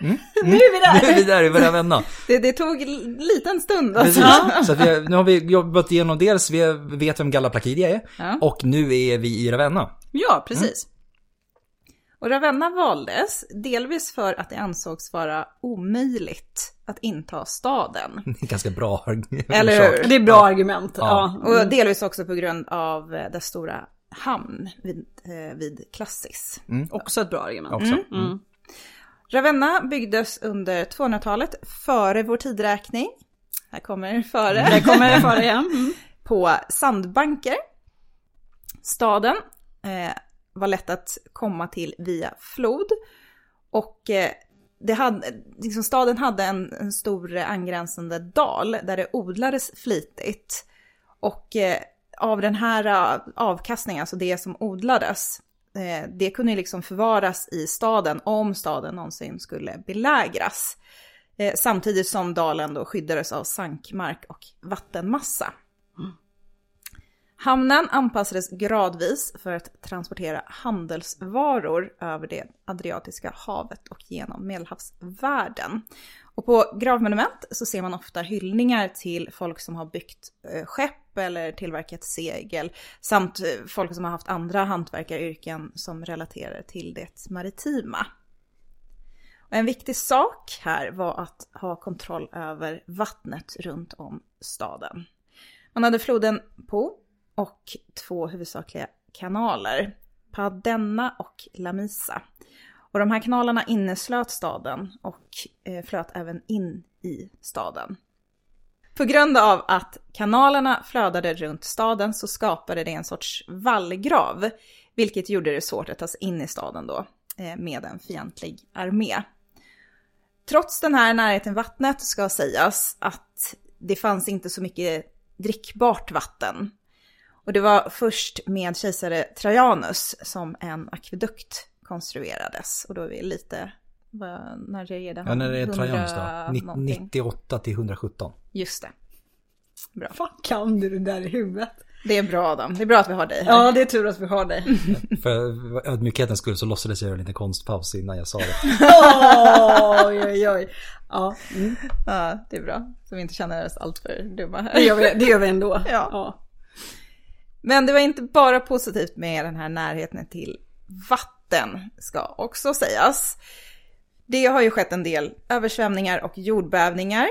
Mm. Nu är vi där! Nu är vi där i Ravenna. Det, det tog en liten stund alltså. Så vi, nu har vi jobbat igenom dels, vi vet vem Galla Placidia är ja. och nu är vi i Ravenna. Ja, precis. Mm. Och Ravenna valdes delvis för att det ansågs vara omöjligt att inta staden. Det är ganska bra Eller hur? Det är bra ja. argument. Ja. ja. Och delvis också på grund av dess stora hamn vid, eh, vid Klassis. Mm. Också ett bra argument. Också. Mm. Mm. Ravenna byggdes under 200-talet före vår tidräkning. Här kommer före. Här kommer före igen. Mm. På sandbanker. Staden eh, var lätt att komma till via flod. Och eh, det hade, liksom staden hade en, en stor angränsande dal där det odlades flitigt. Och eh, av den här eh, avkastningen, alltså det som odlades, det kunde liksom förvaras i staden om staden någonsin skulle belägras. Samtidigt som dalen då skyddades av sankmark och vattenmassa. Hamnen anpassades gradvis för att transportera handelsvaror över det Adriatiska havet och genom Medelhavsvärlden. Och på gravmonument så ser man ofta hyllningar till folk som har byggt eh, skepp eller tillverkat segel samt eh, folk som har haft andra hantverkaryrken som relaterar till det maritima. Och en viktig sak här var att ha kontroll över vattnet runt om staden. Man hade floden Po och två huvudsakliga kanaler, Padenna och Lamisa. Och de här kanalerna inneslöt staden och eh, flöt även in i staden. På grund av att kanalerna flödade runt staden så skapade det en sorts vallgrav, vilket gjorde det svårt att ta sig in i staden då eh, med en fientlig armé. Trots den här närheten vattnet ska sägas att det fanns inte så mycket drickbart vatten och det var först med kejsare Trajanus som en akvedukt konstruerades. Och då är vi lite, när regerade han? Ja, när det är Trajanus då? 98 till 117. Just det. Bra. Fan kan du det där i huvudet? Det är bra Adam, det är bra att vi har dig här. Ja, det är tur att vi har dig. För ödmjukhetens skull så låtsades jag göra en liten konstpaus innan jag sa det. oj, oj, oj. Ja. Mm. ja, det är bra. Så vi inte känner oss alltför dumma här. Det gör vi, det gör vi ändå. Ja. ja. Men det var inte bara positivt med den här närheten till vatten, ska också sägas. Det har ju skett en del översvämningar och jordbävningar.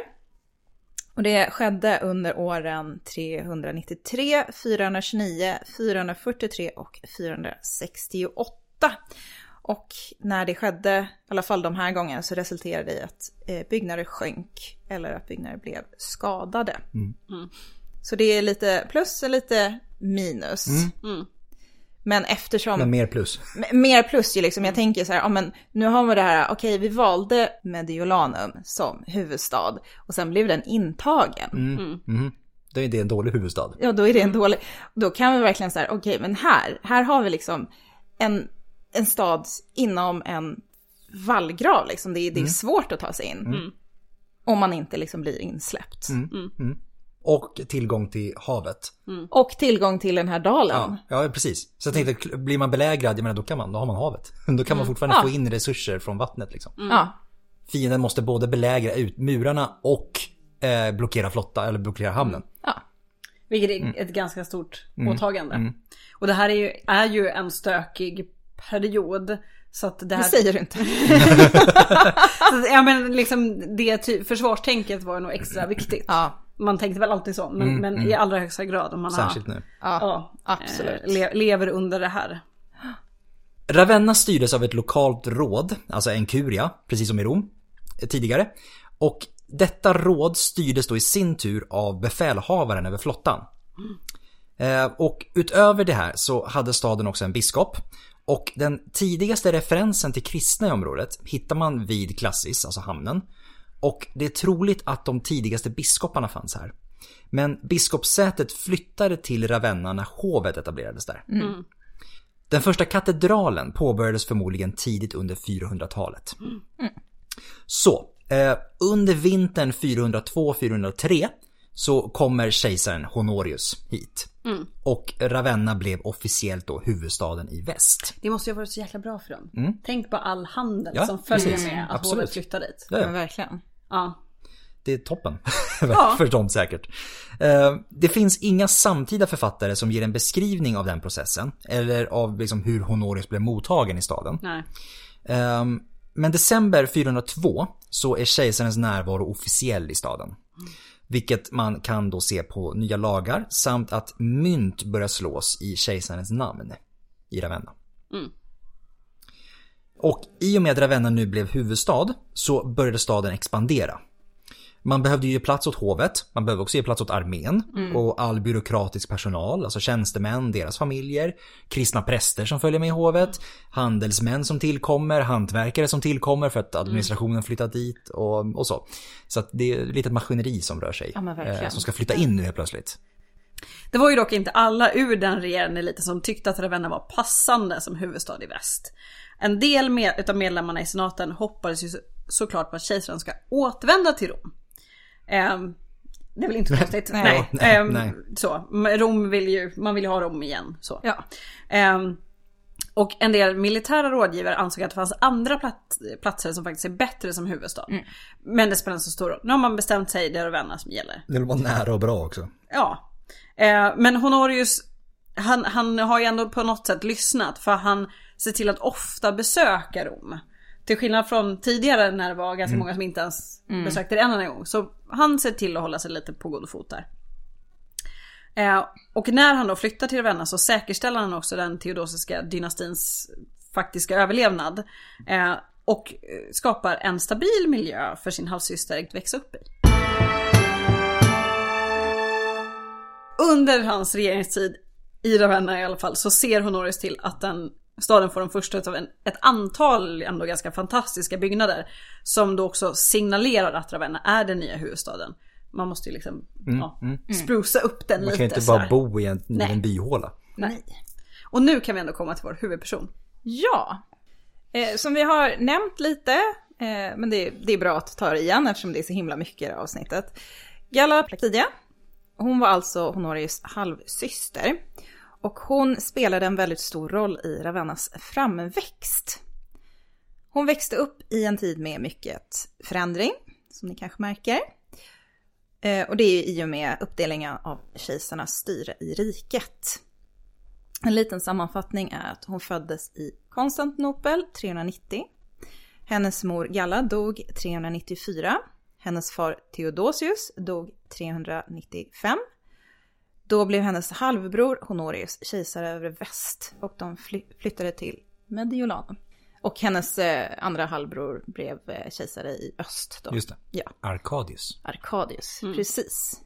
Och det skedde under åren 393, 429, 443 och 468. Och när det skedde, i alla fall de här gångerna, så resulterade det i att eh, byggnader sjönk eller att byggnader blev skadade. Mm. Mm. Så det är lite plus och lite minus. Mm. Men eftersom... Men mer plus. Mer plus ju liksom, jag tänker så här, ja men nu har vi det här, okej vi valde Mediolanum som huvudstad och sen blev den intagen. Mhm. Då är det en dålig huvudstad. Ja då är det en dålig, då kan vi verkligen så här, okej men här, här har vi liksom en, en stad inom en vallgrav liksom, det är, det är svårt att ta sig in. Om man inte liksom blir insläppt. Och tillgång till havet. Och tillgång till den här dalen. Ja, ja precis. Så jag tänkte, blir man belägrad, jag menar då kan man, då har man havet. Då kan man fortfarande Ja. få in resurser från vattnet liksom. Ja, Fienden måste både belägra ut murarna och eh, blockera flotta, eller blockera hamnen. ja. Vilket är ett ganska stort åtagande. Och det här är ju, är ju en stökig period. Så att det Det här... säger du inte. Så, att, ja men liksom det försvarstänket var nog extra viktigt. Ja, Man tänkte väl alltid så, men, men i allra högsta grad om man Särskilt har, nu. ja, ja, absolut. eh, le- lever under det här. Ravenna styrdes av ett lokalt råd, alltså en kuria, precis som i Rom eh, tidigare. Och detta råd styrdes då i sin tur av befälhavaren över flottan. Eh, Och utöver det här så hade staden också en biskop. Och den tidigaste referensen till kristna i området hittar man vid Klassis, alltså hamnen. Och det är troligt att de tidigaste biskoparna fanns här. Men biskopssätet flyttade till Ravenna när hovet etablerades där. Den första katedralen påbörjades förmodligen tidigt under 400-talet. Så, eh, under vintern 402-403 så kommer kejsaren Honorius hit. Och Ravenna blev officiellt då huvudstaden i väst. Det måste ju ha varit så jäkla bra för dem. Tänk på all handel Ja, som följer precis. med att Absolut. hovet flyttar dit. Ja, Men ja, verkligen. Ja. det är toppen. Ja. för dem säkert. Eh, Det finns inga samtida författare som ger en beskrivning av den processen. Eller av liksom hur Honorius blev mottagen i staden. Nej. Ehm, Men december 402 så är kejsarens närvaro officiell i staden. Vilket man kan då se på nya lagar samt att mynt börjar slås i kejsarens namn i Ravenna. Och i och med att Ravenna nu blev huvudstad så började staden expandera. Man behövde ju ge plats åt hovet, man behövde också ge plats åt armén och all byråkratisk personal, alltså tjänstemän, deras familjer, kristna präster som följer med i hovet, handelsmän som tillkommer, hantverkare som tillkommer för att administrationen flyttat dit och, och så. Så att det är ett litet maskineri som rör sig. Ja, eh, som ska flytta in nu helt plötsligt. Det var ju dock inte alla ur den regerande eliten som tyckte att Ravenna var passande som huvudstad i väst. En del med, utav medlemmarna i senaten hoppades ju så, såklart på att kejsaren ska återvända till Rom. Ehm, det är väl inte konstigt. Nej. nej. Nej, Ehm, nej. Så, Rom vill ju, man vill ju ha Rom igen. Så. Ja. Ehm, och en del militära rådgivare ansåg att det fanns andra plats, platser som faktiskt är bättre som huvudstad. Men det spelar inte så stor roll. Nu har man bestämt sig, det är Ravenna som gäller. Det vill vara nära och bra också. Ja. Eh, men Honorius, han, han har ju ändå på något sätt lyssnat för han ser till att ofta besöka Rom. Till skillnad från tidigare när det var ganska många som inte ens besökte det en enda gång. Så han ser till att hålla sig lite på god fot där. Eh, och när han då flyttar till Ravenna så säkerställer han också den teodosiska dynastins faktiska överlevnad. Eh, och eh, skapar en stabil miljö för sin halvsyster att växa upp i. Under hans regeringstid i Ravenna i alla fall så ser Honorius till att den staden får den första av en, ett antal ändå ganska fantastiska byggnader. Som då också signalerar att Ravenna är den nya huvudstaden. Man måste ju liksom ja, sprusa upp den Man lite kan ju inte bara bo i en, Nej. en byhåla. Nej. Och nu kan vi ändå komma till vår huvudperson. Ja, eh, som vi har nämnt lite, eh, men det, det är bra att ta det igen eftersom det är så himla mycket i det här avsnittet. Galla Placidia, hon var alltså Honorius halvsyster. Och hon spelade en väldigt stor roll i Ravennas framväxt. Hon växte upp i en tid med mycket förändring, som ni kanske märker. Eh, och det är ju i och med uppdelningen av kejsarnas styre i riket. En liten sammanfattning är att hon föddes i Konstantinopel 390. Hennes mor Galla dog 394. Hennes far Theodosius dog 395. Då blev hennes halvbror Honorius kejsare över väst och de fly- flyttade till Mediolanum. Och hennes eh, andra halvbror blev eh, kejsare i öst då. Just det. Ja, Arkadius. Arkadius, precis.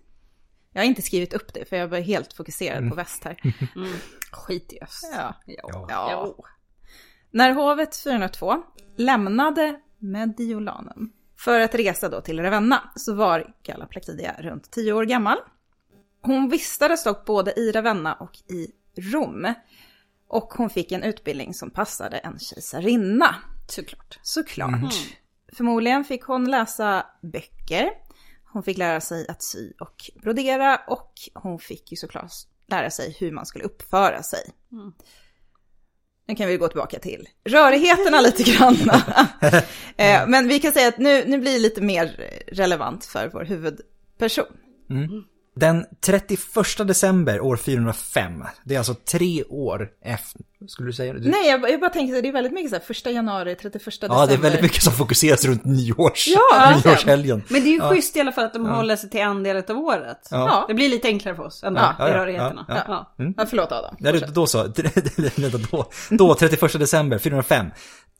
Jag har inte skrivit upp det för jag var helt fokuserad på väst här. Skit i öst. Ja. Ja. Ja. När hovet 402 lämnade Mediolanen för att resa då till Ravenna så var Galla Placidia runt 10 år gammal. Hon vistades dock både i Ravenna och i Rom. Och hon fick en utbildning som passade en kejsarinna. Såklart. Såklart. Förmodligen fick hon läsa böcker. Hon fick lära sig att sy och brodera och hon fick ju såklart lära sig hur man skulle uppföra sig. Nu kan vi gå tillbaka till rörigheterna lite grann. Eh, Men vi kan säga att nu, nu blir det lite mer relevant för vår huvudperson. Den 31 december år 405, det är alltså tre år efter, skulle du säga? Du, Nej, jag, jag bara tänker att det är väldigt mycket så här, första januari, 31 december. ja, det är väldigt mycket som fokuseras runt nyårs, Ja, nyårshelgen. Men det är ju schysst i alla fall att de håller sig till en del av året. Ja. Det blir lite enklare för oss ändå, Ja, ja, i ja, rörigheterna. ja, Ja. Ja, förlåt Adam. Det- då så. Då, då, 31 december 405,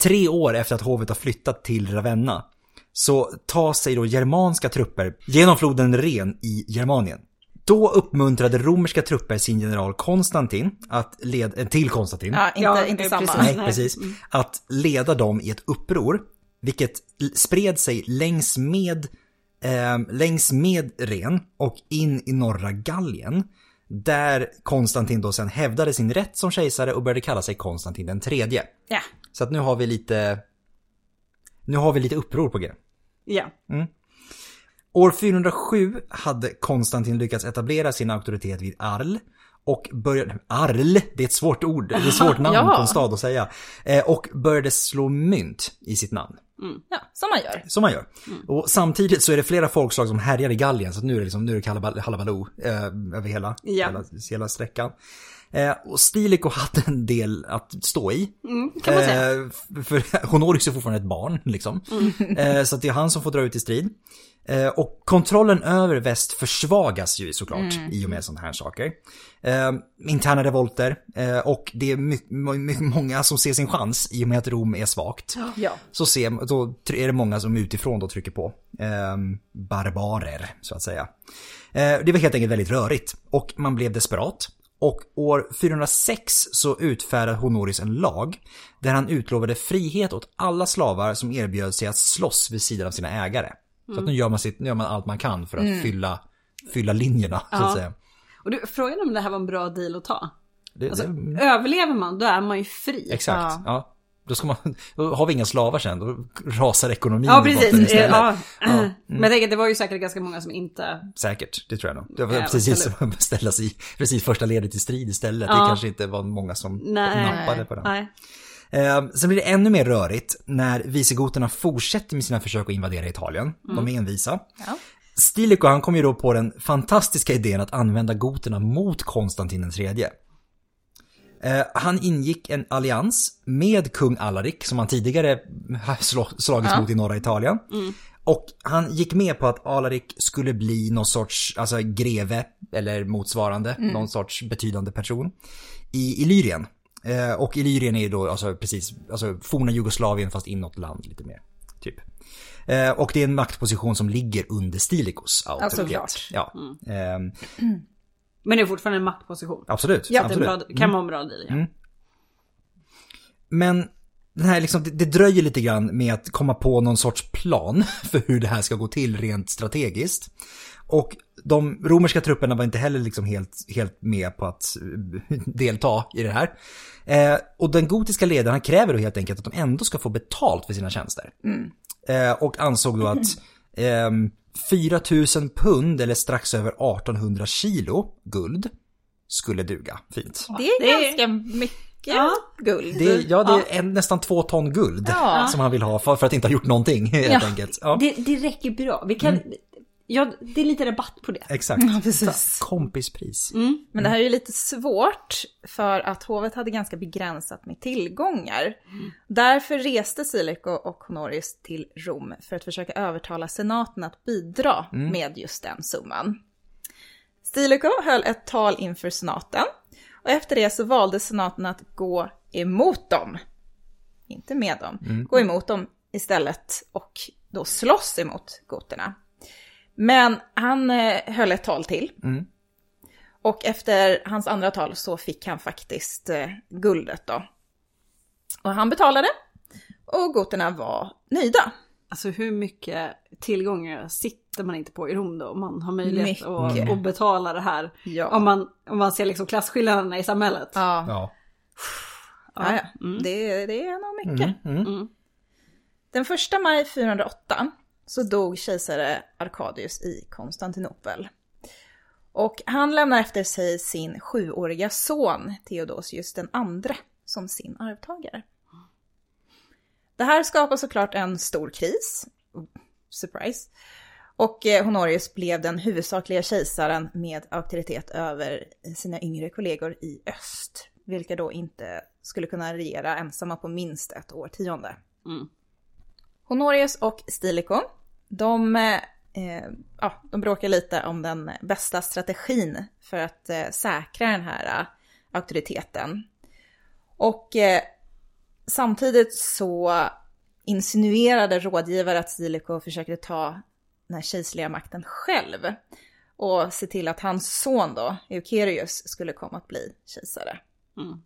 tre år efter att hovet har flyttat till Ravenna, så tar sig då germanska trupper genom floden Ren i Germanien. Då uppmuntrade romerska trupper sin general Konstantin att leda, till Konstantin, Ja, inte, Ja, inte eh, samma. precis. Nej, precis. Att leda dem i ett uppror, vilket spred sig längs med, eh, längs med Ren och in i norra Gallien. Där Konstantin då sen hävdade sin rätt som kejsare och började kalla sig Konstantin den tredje. Ja. Så att nu har vi lite, nu har vi lite uppror på G. Ja. År 407 hade Konstantin lyckats etablera sin auktoritet vid Arl och började... Arl, det är ett svårt ord, det är ett svårt namn Ja. på en stad att säga. Eh, och började slå mynt i sitt namn. ja, som man gör. Som man gör. Och samtidigt så är det flera folkslag som härjar i Gallien, så nu är det liksom, nu är det halabaloo eh, över hela, Ja. hela, hela sträckan. Eh, och Stilicho hade en del att stå i. kan man säga. Eh, för Honorius är fortfarande ett barn, liksom. Eh, så det är han som får dra ut i strid. Eh, och kontrollen över väst försvagas ju såklart i och med sådana här saker. Eh, interna revolter eh, och det är många som ser sin chans i och med att Rom är svagt. Ja. Så ser, då är det många som utifrån då trycker på. Eh, barbarer, så att säga. Eh, det var helt enkelt väldigt rörigt och man blev desperat. Och år 406 så utfärdade Honorius en lag där han utlovade frihet åt alla slavar som erbjöd sig att slåss vid sidan av sina ägare. Så att nu gör man, sitt, nu gör man allt man kan för att fylla, fylla linjerna, så att Ja. säga. Och du, frågan om det här var en bra deal att ta. Det, Alltså, det, överlever man, då är man ju fri. exakt, Ja. ja. Då, ska man, då har vi inga slavar sen, då rasar ekonomin Ja, precis. istället. Ja. Mm. Men jag tänker det var ju säkert ganska många som inte... Säkert, det tror jag nog. Det var Ja, precis som att ställa sig precis första ledet i strid istället. Det Ja. kanske inte var många som Nej. nappade på den. Nej. Eh, sen blir det ännu mer rörigt när visigoterna fortsätter med sina försök att invadera Italien. De är envisa. Ja. Stilicho han kom ju då på den fantastiska idén att använda goterna mot Konstantin den tredje. Eh, han ingick en allians med kung Alaric som han tidigare slagits mot i norra Italien. Och han gick med på att Alaric skulle bli någon sorts, alltså greve eller motsvarande, någon sorts betydande person i Illyrien. Eh, och Illyrien är ju då alltså precis, alltså forna Jugoslavien fast inåt land lite mer. Typ. Eh, och det är en maktposition som ligger under Stilichos auktoritet. såklart. Ja, ehm, Men det är fortfarande en maktposition. absolut. Ja, absolut. bra, kan vara en bra deal. Ja. Men den här liksom, det, det dröjer lite grann med att komma på någon sorts plan för hur det här ska gå till rent strategiskt. Och de romerska trupperna var inte heller liksom helt, helt med på att eh, delta i det här. Eh, och den gotiska ledaren han kräver då helt enkelt att de ändå ska få betalt för sina tjänster. Eh, och ansåg då att ehm, 4000 pund eller strax över 1800 kilo guld skulle duga fint. Det är ganska mycket Ja. guld. Det ja, det är en, nästan två ton guld Ja. som han vill ha för, för att inte ha gjort någonting helt Ja. enkelt. Ja, Det, det räcker bra. Vi kan... Ja, det är lite rabatt på det. exakt. Ja, precis. Kompispris. Men det här är ju lite svårt för att hovet hade ganska begränsat med tillgångar. Därför reste Stilicho och Honorius till Rom för att försöka övertala senaten att bidra med just den summan. Stilicho höll ett tal inför senaten och efter det så valde senaten att gå emot dem. Inte med dem. Gå emot dem istället och då slåss emot goterna. Men han eh, höll ett tal till. Mm. Och efter hans andra tal så fick han faktiskt eh, guldet då. Och han betalade. Och goterna var nöjda. Alltså hur mycket tillgångar sitter man inte på i Rom då? Om man har möjlighet att, att betala det här. Ja. Om, man, om man ser liksom klasskillnaderna i samhället. Ja, Ja. ja, ja. Det, det är nog mycket. Mm. Mm. Den första maj 408 så dog kejsare Arkadius i Konstantinopel. Och han lämnar efter sig sin sjuåriga son Theodosius den andre som sin arvtagare. Det här skapar såklart en stor kris. Surprise. Och eh, Honorius blev den huvudsakliga kejsaren med auktoritet över sina yngre kollegor i öst. Vilka då inte skulle kunna regera ensamma på minst ett årtionde. Mm. Honorius och Stilicho, de, eh, ja, de bråkar lite om den bästa strategin för att eh, säkra den här eh, auktoriteten. Och eh, samtidigt så insinuerade rådgivare att Stilicho försökte ta den här kejserliga makten själv och se till att hans son då, Eukerius, skulle komma att bli kejsare. Mm.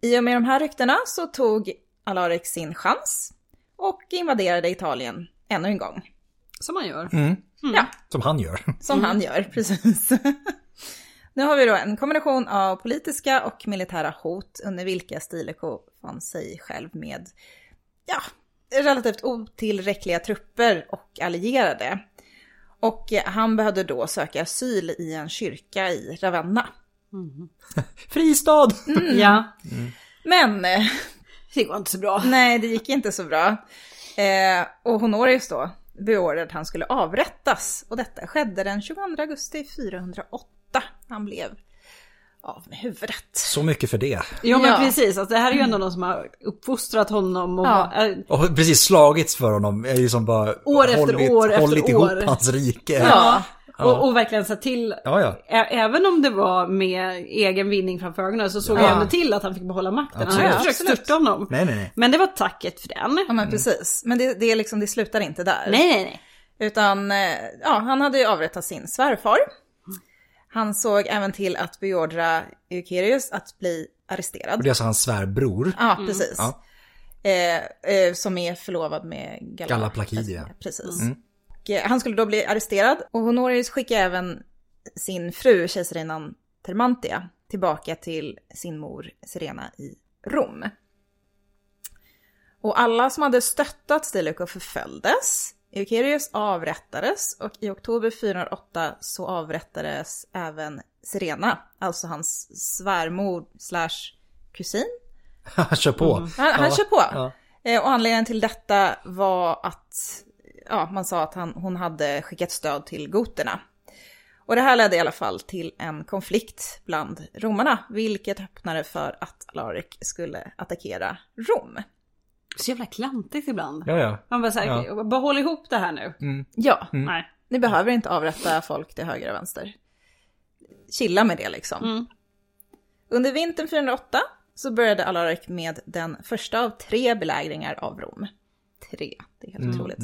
I och med de här ryktena så tog Alaric sin chans och invaderade Italien ännu en gång. Som man gör. Mm. Ja, Som han gör. som han gör, precis. nu har vi då en kombination av politiska och militära hot under vilka Stilicho fann sig själv med, ja, relativt otillräckliga trupper och allierade. Och eh, han behövde då söka asyl i en kyrka i Ravenna. Fristad! Ja, Men eh, det går inte så bra. Nej, det gick inte så bra. Eh, och Honorius då beordrade att han skulle avrättas. Och detta skedde den 22 augusti 408. Han blev av med huvudet. Så mycket för det. Ja men Ja. precis, alltså, det här är ju ändå någon som har uppfostrat honom och Ja. äh, Och precis slagits för honom. Är ju som bara År efter hållit, år efter hållit år. ihop hans rike. Ja. Och, och verkligen sett till Ja, ja. Ä- Även om det var med egen vinning framför ögonen så såg Ja. jag ändå till att han fick behålla makten. Han Absolut. hade försökt störta honom. Nej, nej, nej. Men det var tacket för den. Ja, men precis. Men det, det, är liksom, det slutar inte där. Nej, nej, nej. Utan, eh, ja, han hade ju avrättat sin svärfar. Han såg även till att beordra Eukerius att bli arresterad. Och det är alltså hans svärbror. Ja, precis. Ja. Eh, eh, som är förlovad med Galla, Galla Placidia. Precis. Eh, han skulle då bli arresterad och Honorius skickade även sin fru, kejsarinnan Termantia, tillbaka till sin mor Serena i Rom. Och alla som hade stöttat Stilicho förföljdes. Eukerius avrättades och i oktober 408 så avrättades även Serena, alltså hans svärmor slash kusin. Kör på. Han, han Ja. kör på. Ja. Eh, Och anledningen till detta var att ja, man sa att han, hon hade skickat stöd till goterna. Och det här ledde i alla fall till en konflikt bland romarna, vilket öppnade för att Alaric skulle attackera Rom. Så jävla klantigt ibland. Ja, ja. Man bara såhär, Ja. bara håll ihop det här nu. Ja, Nej. ni behöver inte avrätta folk till höger och vänster. Chilla med det liksom. Mm. Under vintern 408 så började Alaric med den första av tre belägringar av Rom. Tre, det är helt otroligt.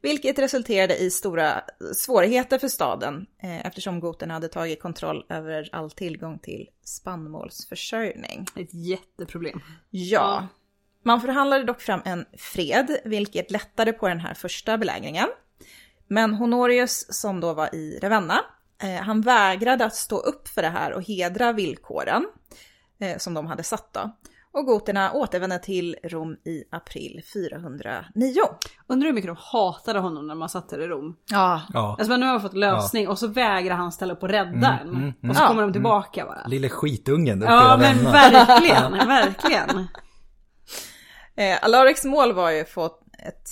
Vilket resulterade i stora svårigheter för staden eh, eftersom goterna hade tagit kontroll över all tillgång till spannmålsförsörjning. Ett jätteproblem. Ja. Man förhandlade dock fram en fred, vilket lättade på den här första belägringen. Men Honorius, som då var i Ravenna, eh, han vägrade att stå upp för det här och hedra villkoren eh, som de hade satt då. Och goterna återvände till Rom i april 409. Undrar hur mycket de hatade honom när man satt där i Rom. Ja, Ja. Alltså men nu har jag fått lösning och så vägrar han ställa upp och rädda en. Och så Ja. kommer de tillbaka bara. Lille skitungen Ja men Ravenna. verkligen, verkligen. Eh, Alarics mål var ju att få ett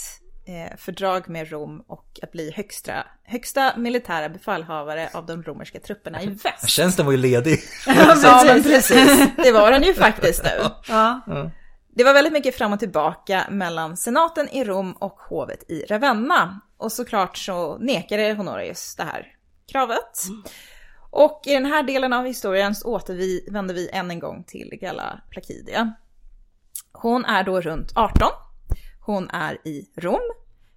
fördrag med Rom och att bli högsta, högsta militära befallhavare av de romerska trupperna i väst. Tjänsten var ju ledig. Ja, men precis. Det var den ju faktiskt nu. Ja. Det var väldigt mycket fram och tillbaka mellan senaten i Rom och hovet i Ravenna. Och såklart så nekade Honorius det här kravet. Och i den här delen av historien så återvänder vi än en gång till Galla Placidia. Hon är då runt 18. Hon är i Rom.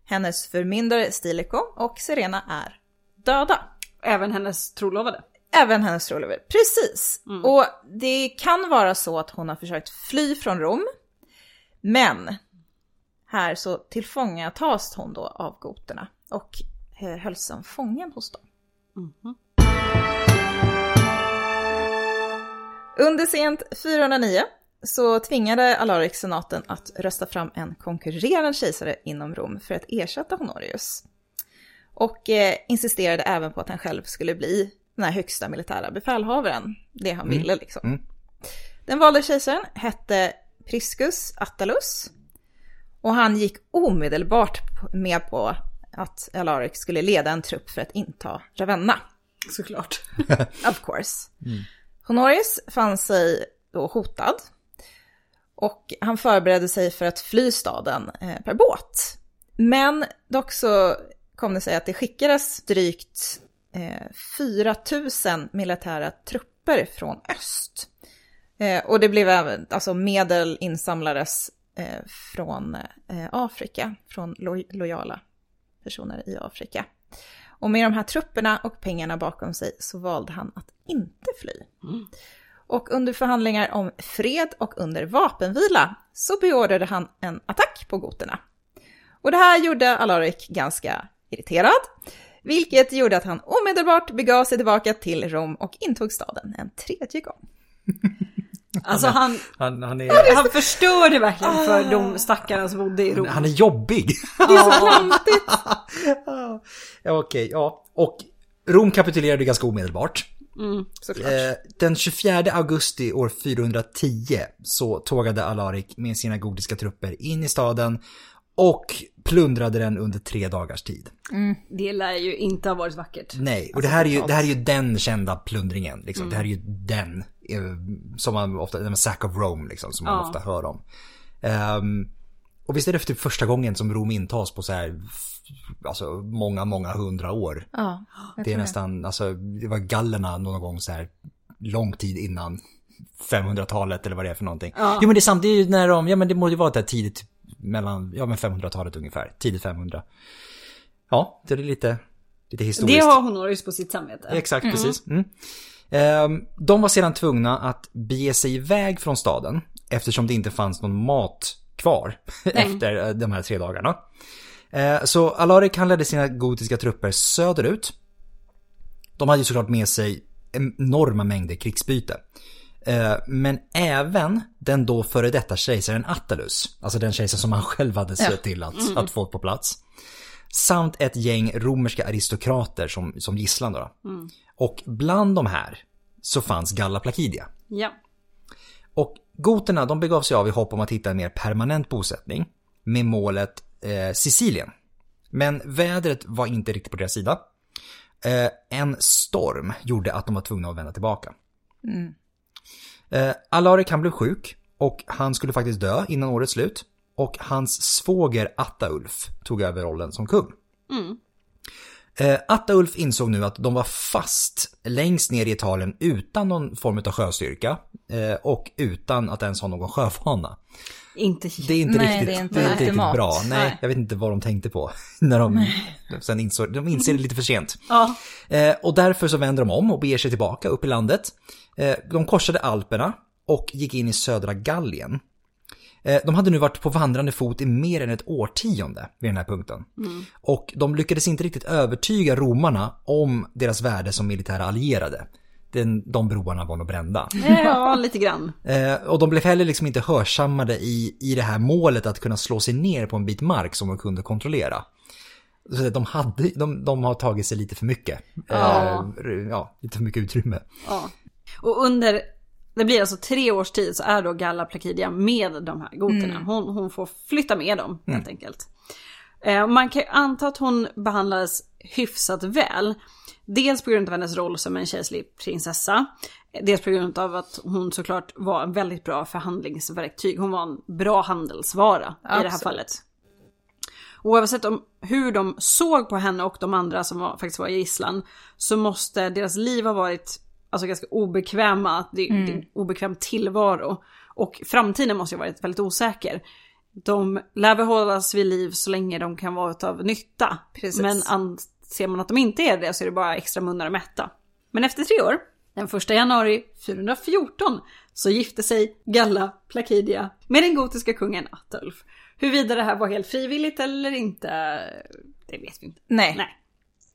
Hennes förmyndare Stilicho och Serena är döda. Även hennes trolovade. Även hennes trolovade, precis. Och det kan vara så att hon har försökt fly från Rom. Men här så tillfångatas hon då av goterna och eh, hölls som fången hos dem. Under sent 409 så tvingade Alaric senaten att rösta fram en konkurrerande kejsare inom Rom för att ersätta Honorius. Och eh, insisterade även på att han själv skulle bli den här högsta militära befälhavaren. Det han ville liksom. Mm. Den valde kejsaren hette Priscus Attalus. Och han gick omedelbart med på att Alaric skulle leda en trupp för att inta Ravenna. Såklart. Of course. Honorius fann sig då hotad. Och han förberedde sig för att fly staden eh, per båt. Men dock så kom det sig att det skickades drygt eh, 4 000 militära trupper från öst. Eh, och det blev även, alltså medel insamlades eh, från eh, Afrika, från lo lojala personer i Afrika. Och med de här trupperna och pengarna bakom sig så valde han att inte fly. Mm. Och under förhandlingar om fred och under vapenvila så beordrade han en attack på goterna. Och det här gjorde Alaric ganska irriterad, vilket gjorde att han omedelbart begav sig tillbaka till Rom och intog staden en tredje gång. Alltså han, Han, han, är, han förstörde verkligen för de stackarna som bodde i Rom. han är jobbig. Ja, ja, Okej, ja. Och Rom kapitulerade ganska omedelbart. Såklart. Eh, den 24 augusti år 410 så tågade Alaric med sina gordiska trupper in i staden och plundrade den under tre dagars tid. det lär ju inte ha varit vackert. Nej, och det här är ju, det här är ju den kända plundringen. Liksom. Det här är ju den eh, som man ofta, den Sack of Rome liksom, som man Ja. ofta hör om. Ehm, och visst är det för typ första gången som Rom intas på så här, alltså många, många hundra år. Ja, Det är nästan, alltså det var gallerna någon gång så här lång tid innan 500-talet eller vad det är för någonting. Ja. Jo men det är sant, det är ju när de, ja men det måste ju vara där tidigt mellan, ja men 500-talet ungefär, tidigt 500. Ja, det är lite, lite historiskt. Det har Honorius på sitt samvete. Exakt, precis. Mm. Ehm, de var sedan tvungna att bege sig iväg från staden eftersom det inte fanns någon mat kvar efter eh, de här tre dagarna. Eh, Så Alaric han ledde sina gotiska trupper söderut. De hade ju såklart med sig enorma mängder krigsbyte. Eh, Men även den då före detta kejsaren Attalus, alltså den kejsare som han själv hade sett till att, att få på plats. Samt ett gäng romerska aristokrater som, som gisslan då. Och bland de här så fanns Galla Placidia. Ja. Och goterna de begav sig av i hopp om att hitta en mer permanent bosättning med målet eh, Sicilien. Men vädret var inte riktigt på deras sida. Eh, en storm gjorde att de var tvungna att vända tillbaka. Eh, Alaric han blev sjuk och han skulle faktiskt dö innan årets slut. Och hans svåger Attaulf tog över rollen som kung. Eh, Attaulf insåg nu att de var fast längst ner i Italien utan någon form av sjöstyrka eh, och utan att ens ha någon sjövana. Inte Det är inte Nej, riktigt, det är inte det är inte riktigt bra. Nej, Nej. jag vet inte vad de tänkte på när de sen insåg, de inser det lite för sent. Ja. Eh, och därför så vänder de om och beger sig tillbaka upp i landet. Eh, de korsade Alperna och gick in i södra Gallien. Eh, de hade nu varit på vandrande fot i mer än ett årtionde vid den här punkten. Och de lyckades inte riktigt övertyga romarna om deras värde som militära allierade. Den, de broarna var nog brända. ja, lite grann. Eh, och de blev heller liksom inte hörsammade i, i det här målet att kunna slå sig ner på en bit mark som de kunde kontrollera. Så de, hade, de, de har tagit sig lite för mycket. Ja. Eh, ja, lite för mycket utrymme. Ja. Och under, det blir alltså tre års tid så är då Galla Placidia med de här goterna. Hon, hon får flytta med dem helt enkelt. Eh, man kan ju anta att hon behandlades hyfsat väl. Dels på grund av hennes roll som en kejserlig prinsessa. Dels på grund av att hon såklart var en väldigt bra förhandlingsverktyg. Hon var en bra handelsvara i det här Absolut. fallet. Oavsett om hur de såg på henne och de andra som var, faktiskt var i gisslan så måste deras liv ha varit alltså, ganska obekväma. Det, det är en obekväm tillvaro. Och framtiden måste ju ha varit väldigt osäker. de lär behållas vid liv så länge de kan vara av nytta. Precis. Men anser man att de inte är det så är det bara extra munnar att mätta. Men efter tre år, den 1 januari 414, så gifte sig Galla Placidia med den gotiska kungen Attulf. Huruvida det här var helt frivilligt eller inte, det vet vi inte. Nej. Nej.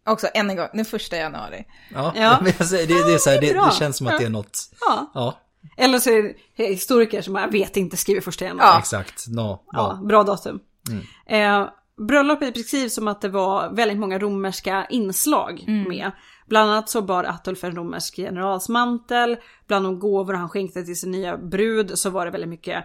Också än en gång, den första januari. Ja, Ja. Men säger, det, det, är så här, det det, känns som att det är något... Ja. Ja, Eller så är det historiker som jag vet inte skriver första januari. Ja. exakt. No, Ja, ja. bra datum. Eh, bröllopet beskrivs som att det var väldigt många romerska inslag med. Bland annat så bar Attulf en romersk generalsmantel. Bland de gåvor han skänkte till sin nya brud så var det väldigt mycket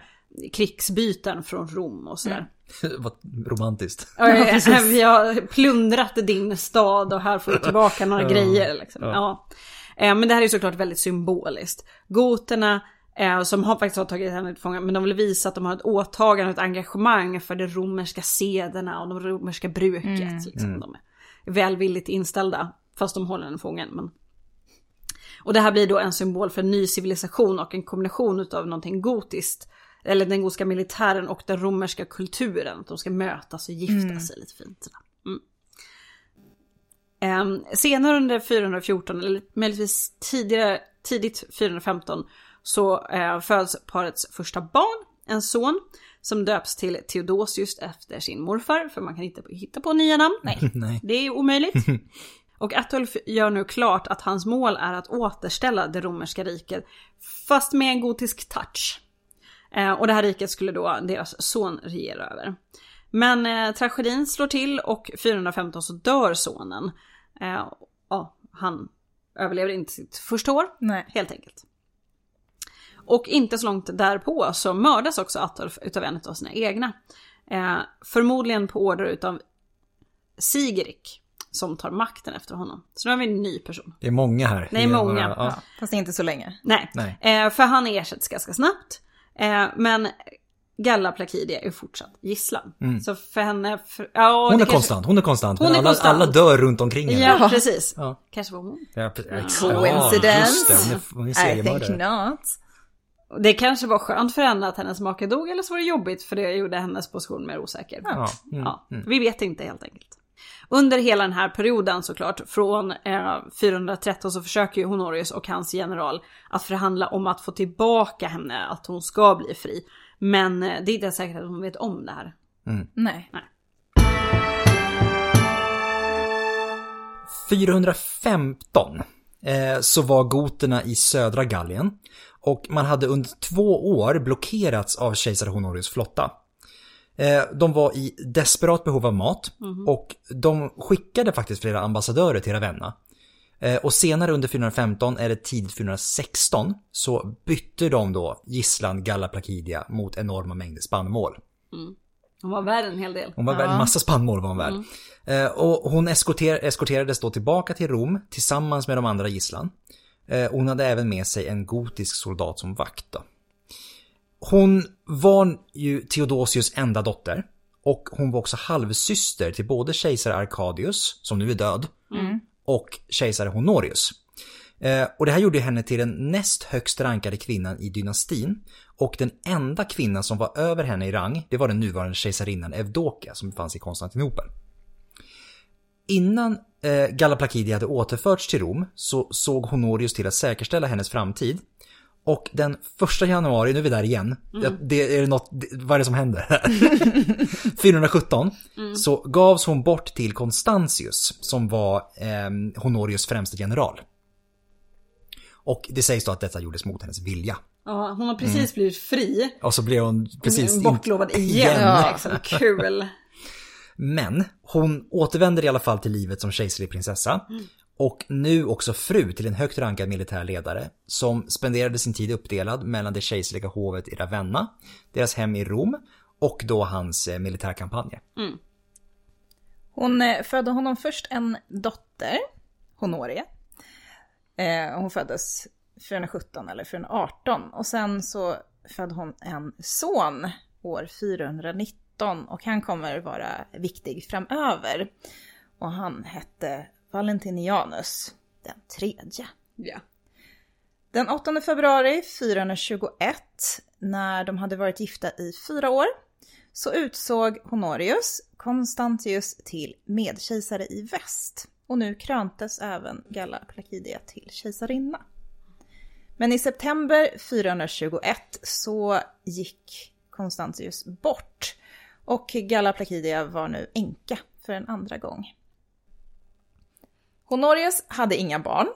krigsbyten från Rom och sådär. Vad romantiskt. Ja, eh, vi har plundrat din stad och här får du tillbaka några grejer. Liksom. Ja. Eh, Men det här är såklart väldigt symboliskt. Goterna eh, som har faktiskt har tagit henne till fånga, men de vill visa att de har ett åtagande och ett engagemang för de romerska sederna och de romerska bruket. Liksom. De är välvilligt inställda, fast de håller henne fången. Men... Och det här blir då en symbol för en ny civilisation och en kombination utav någonting gotiskt. Eller den gotiska militären och den romerska kulturen. Att de ska mötas och gifta sig lite fint. sådär. Mm. Ehm, senare under 414, eller möjligtvis tidigare, tidigt 415, så eh, föds parets första barn, en son, som döps till Theodosius efter sin morfar, för man kan inte hitta på nya namn. Nej, Nej. det är omöjligt. Och Attulf gör nu klart att hans mål är att återställa det romerska riket, fast med en gotisk touch. Eh, och det här riket skulle då deras son regera över. Men eh, tragedin slår till och 415 så dör sonen. Eh, ja, han överlever inte sitt första år, Nej. helt enkelt. Och inte så långt därpå så mördas också Attulf utav en av sina egna. Eh, förmodligen på order utav Sigerik som tar makten efter honom. Så nu har vi en ny person. Det är många här. Det är många. ja. Fast inte så länge. Nej, Nej. Eh, för han ersätts ganska snabbt. Eh, men Galla Placidia är fortsatt gisslan. Så för henne... För, ja, Mm. Hon är kanske- konstant, hon är konstant. Hon men är alla, konstant. alla dör runt omkring henne. Ja, precis. Ja. Kanske var hon. Ja. Coincidence? Ja, just det, hon är, hon är I think not. Det kanske var skönt för henne att hennes make dog eller så var det jobbigt för det gjorde hennes position mer osäker. Ja. Mm. Ja, vi vet inte helt enkelt. Under hela den här perioden såklart, från eh, 413 så försöker ju Honorius och hans general att förhandla om att få tillbaka henne, att hon ska bli fri. Men eh, det är inte säkert att hon vet om det här. Nej. 415 eh, så var goterna i södra Gallien och man hade under två år blockerats av kejsar Honorius flotta. Eh, de var i desperat behov av mat och de skickade faktiskt flera ambassadörer till Ravenna. Eh, och senare under 415 eller tidigt 416 så bytte de då gisslan Galla Placidia mot enorma mängder spannmål. Hon var värd en hel del. Hon var värd en massa spannmål var hon värd. Eh, och hon eskorter, eskorterades då tillbaka till Rom tillsammans med de andra gisslan. Hon hade även med sig en gotisk soldat som vakt. Då. Hon var ju Theodosius enda dotter. Och hon var också halvsyster till både kejsare Arkadius, som nu är död, och kejsare Honorius. Eh, och det här gjorde henne till den näst högst rankade kvinnan i dynastin. Och den enda kvinnan som var över henne i rang, det var den nuvarande kejsarinnan Evdokia som fanns i Konstantinopel. Innan eh, Galla Placidia hade återförts till Rom så såg Honorius till att säkerställa hennes framtid. Och den första januari, nu är vi där igen, det, det är något, det, vad är det som händer? 417 så gavs hon bort till Constantius som var eh, Honorius främste general. Och det sägs då att detta gjordes mot hennes vilja. Ja, hon har precis blivit fri. Och så blev hon precis... Bortlovad igen. Igen. Liksom. Kul. Men hon återvänder i alla fall till livet som kejserlig prinsessa. Och nu också fru till en högt rankad militär ledare som spenderade sin tid uppdelad mellan det kejserliga hovet i Ravenna, deras hem i Rom och då hans eh, militärkampanjer. Hon eh, födde honom först en dotter, Honoria. Eh, hon föddes 417 eller 418 och sen så födde hon en son år 419 och han kommer vara viktig framöver. Och han hette Valentinianus den tredje. Ja. Den 8 februari 421, när de hade varit gifta i fyra år, så utsåg Honorius Konstantius till medkejsare i väst. Och nu kröntes även Galla Placidia till kejsarinna. Men i september 421 så gick Konstantius bort och Galla Placidia var nu änka för en andra gång. Honorius hade inga barn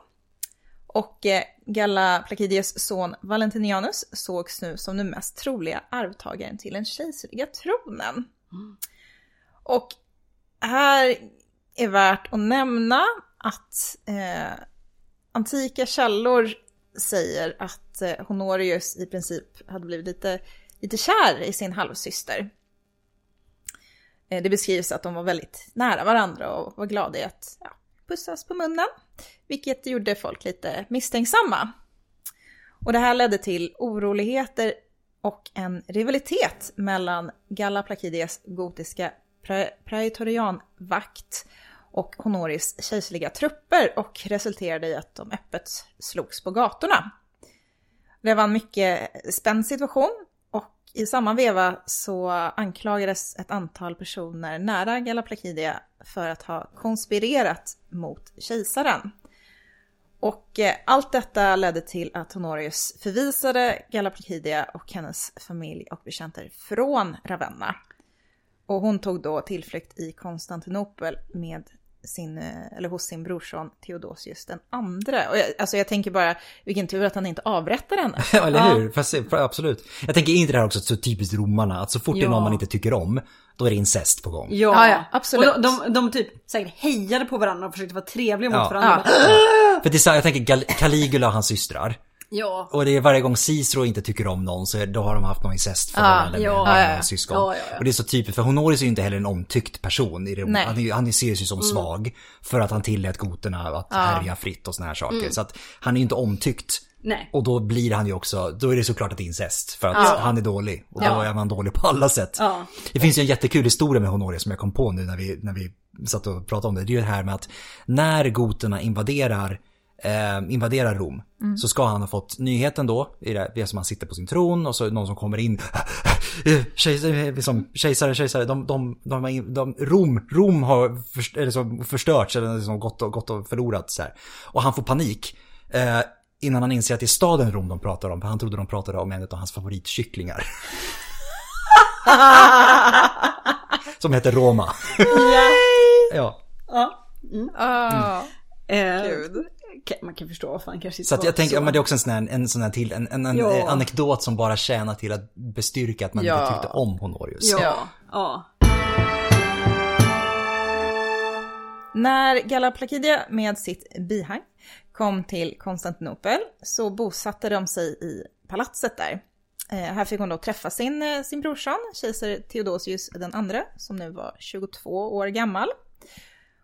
och eh, Galla Placidius son Valentinianus sågs nu som den mest troliga arvtagaren till den kejserliga tronen. Och här är värt att nämna att eh, antika källor säger att eh, Honorius i princip hade blivit lite, lite kär i sin halvsyster. Eh, det beskrivs att de var väldigt nära varandra och var glada i att ja, pussas på munnen. Vilket gjorde folk lite misstänksamma. Och det här ledde till oroligheter och en rivalitet mellan Galla Placidias gotiska pra praetorianvakt och Honoris kejserliga trupper och resulterade i att de öppet slogs på gatorna. Det var en mycket spänd situation och i samma veva så anklagades ett antal personer nära Galla Placidia för att ha konspirerat mot kejsaren. Och eh, allt detta ledde till att Honorius förvisade Galla och hennes familj och bekänter från Ravenna. Och hon tog då tillflykt i Konstantinopel med sin, eh, eller hos sin brorson Theodosius den andra. Och jag, alltså jag tänker bara, vilken tur att han inte avrättade henne. Ja, eller hur? Fast, absolut. Jag tänker inte det här också så typiskt romarna, att så fort det är Ja. någon man inte tycker om, då är det incest på gång. Ja, Ja, ja, absolut. Och de, de, de typ säkert hejade på varandra och försökte vara trevliga mot Ja. varandra. Ja. För det är så här, jag tänker Gal- Caligula och hans systrar. Ja. Och det är varje gång Cicero inte tycker om någon så är- då har de haft någon incestförhållande Ja, med ja, med ja, ja. syskon. Ja, ja, ja. Och det är så typiskt, för Honorius är ju inte heller en omtyckt person. I det, Nej. han, är, han ses ju som Mm. svag för att han tillät goterna att härja fritt och såna här saker. Mm. Så att han är ju inte omtyckt. Nej. Och då blir han ju också, då är det såklart ett incest. För att Ja. han är dålig. Och då Ja. är man dålig på alla sätt. Ja. Det finns ju en jättekul historia med Honorius som jag kom på nu när vi, när vi satt och pratade om det. Det är ju det här med att när goterna invaderar eh, invaderar Rom så ska han ha fått nyheten då, i det, det som han sitter på sin tron och så är det någon som kommer in. Kejsare, liksom, kejsare, kejsare, de, de, de, de, Rom, Rom har först, så förstörts eller liksom gått, och, gått och förlorat så här. Och han får panik. Eh, innan han inser att det är staden Rom de pratar om, för han trodde de pratade om en av hans favoritkycklingar. som heter Roma. ja. Ja. Ah, Eh, Gud. kan- man kan förstå varför han kanske Så att jag tänker, ja, men det är också en sån här, en sån här till, en, en, en Ja. anekdot som bara tjänar till att bestyrka att man Ja. inte tyckte om Honorius. Ja. Ja. När Galla Placidia med sitt bihang kom till Konstantinopel så bosatte de sig i palatset där. Eh, här fick hon då träffa sin, eh, sin brorson, kejsare Theodosius den andra, som nu var 22 år gammal.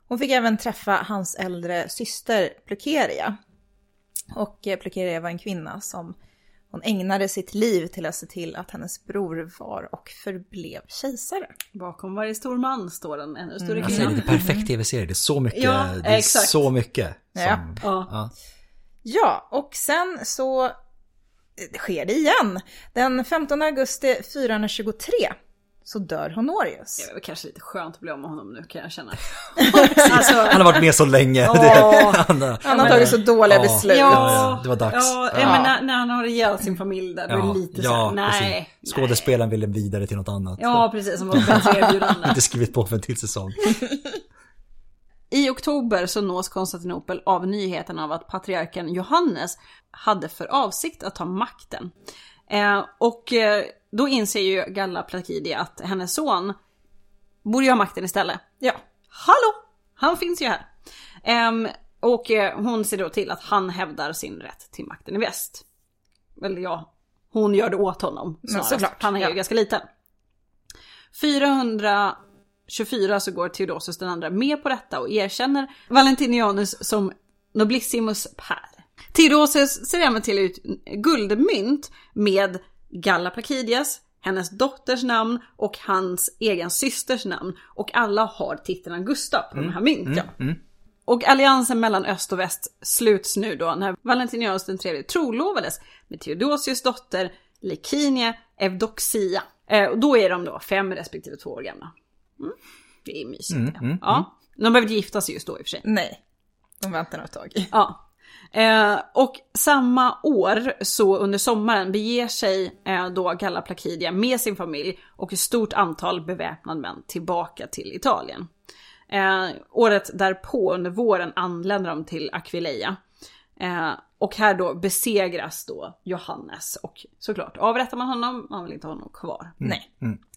Hon fick även träffa hans äldre syster Plukeria. Och eh, Plukeria var en kvinna som hon ägnade sitt liv till att se till att hennes bror var och förblev kejsare. Bakom varje stor man står en ännu större Alltså det är kvinna. lite perfekt tv-serie, det är så mycket, Ja, det är exakt. så mycket. Som, Ja. Ja. Ja. Ja, och sen så eh, sker det igen. Den 15 augusti 423 så dör Honorius. Det väl kanske lite skönt att bli av med honom nu kan jag känna. alltså, Han har varit med så länge. Ja. Det, han, har- Han har tagit så dåliga Ja. beslut. Ja, det var dags. Ja, Ja. men när, när han har ihjäl sin familj där, då är det lite så här, precis. nej. Skådespelaren ville vidare till något annat. Ja, precis. Som var erbjudande. Inte skrivit på för en till säsong. I oktober så nås Konstantinopel av nyheten av att patriarken Johannes hade för avsikt att ta makten. Eh, och eh, då inser ju Galla Placidia att hennes son borde ju ha makten istället. Ja, hallå! Han finns ju här. Ehm, och eh, hon ser då till att han hävdar sin rätt till makten i väst. Eller ja, hon gör det åt honom. Såklart, Han är ju ja. ganska liten. 424 så går Theodosius den andra med på detta och erkänner Valentinianus som Noblissimus Per. Theodosius ser även till ut guldmynt med Galla Placidias, hennes dotters namn och hans egen systers namn. Och alla har titeln Gustav på de här mynten. Och alliansen mellan öst och väst sluts nu då när Valentinianus den tredje trolovades med Theodosius dotter Likinia Evdoxia. Eh, och då är de då fem respektive två år gamla. Mm. Det är mysigt. Mm, ja. mm, ja. De behöver inte gifta sig just då i och för sig. Nej, de väntar nog ett tag. Ja. Eh, och samma år, så under sommaren, beger sig eh, då Galla Placidia med sin familj och ett stort antal beväpnade män tillbaka till Italien. Eh, året därpå, under våren, anländer de till Aquileia. Eh, och här då besegras då Johannes och såklart avrättar man honom, man vill inte ha honom kvar. Nej.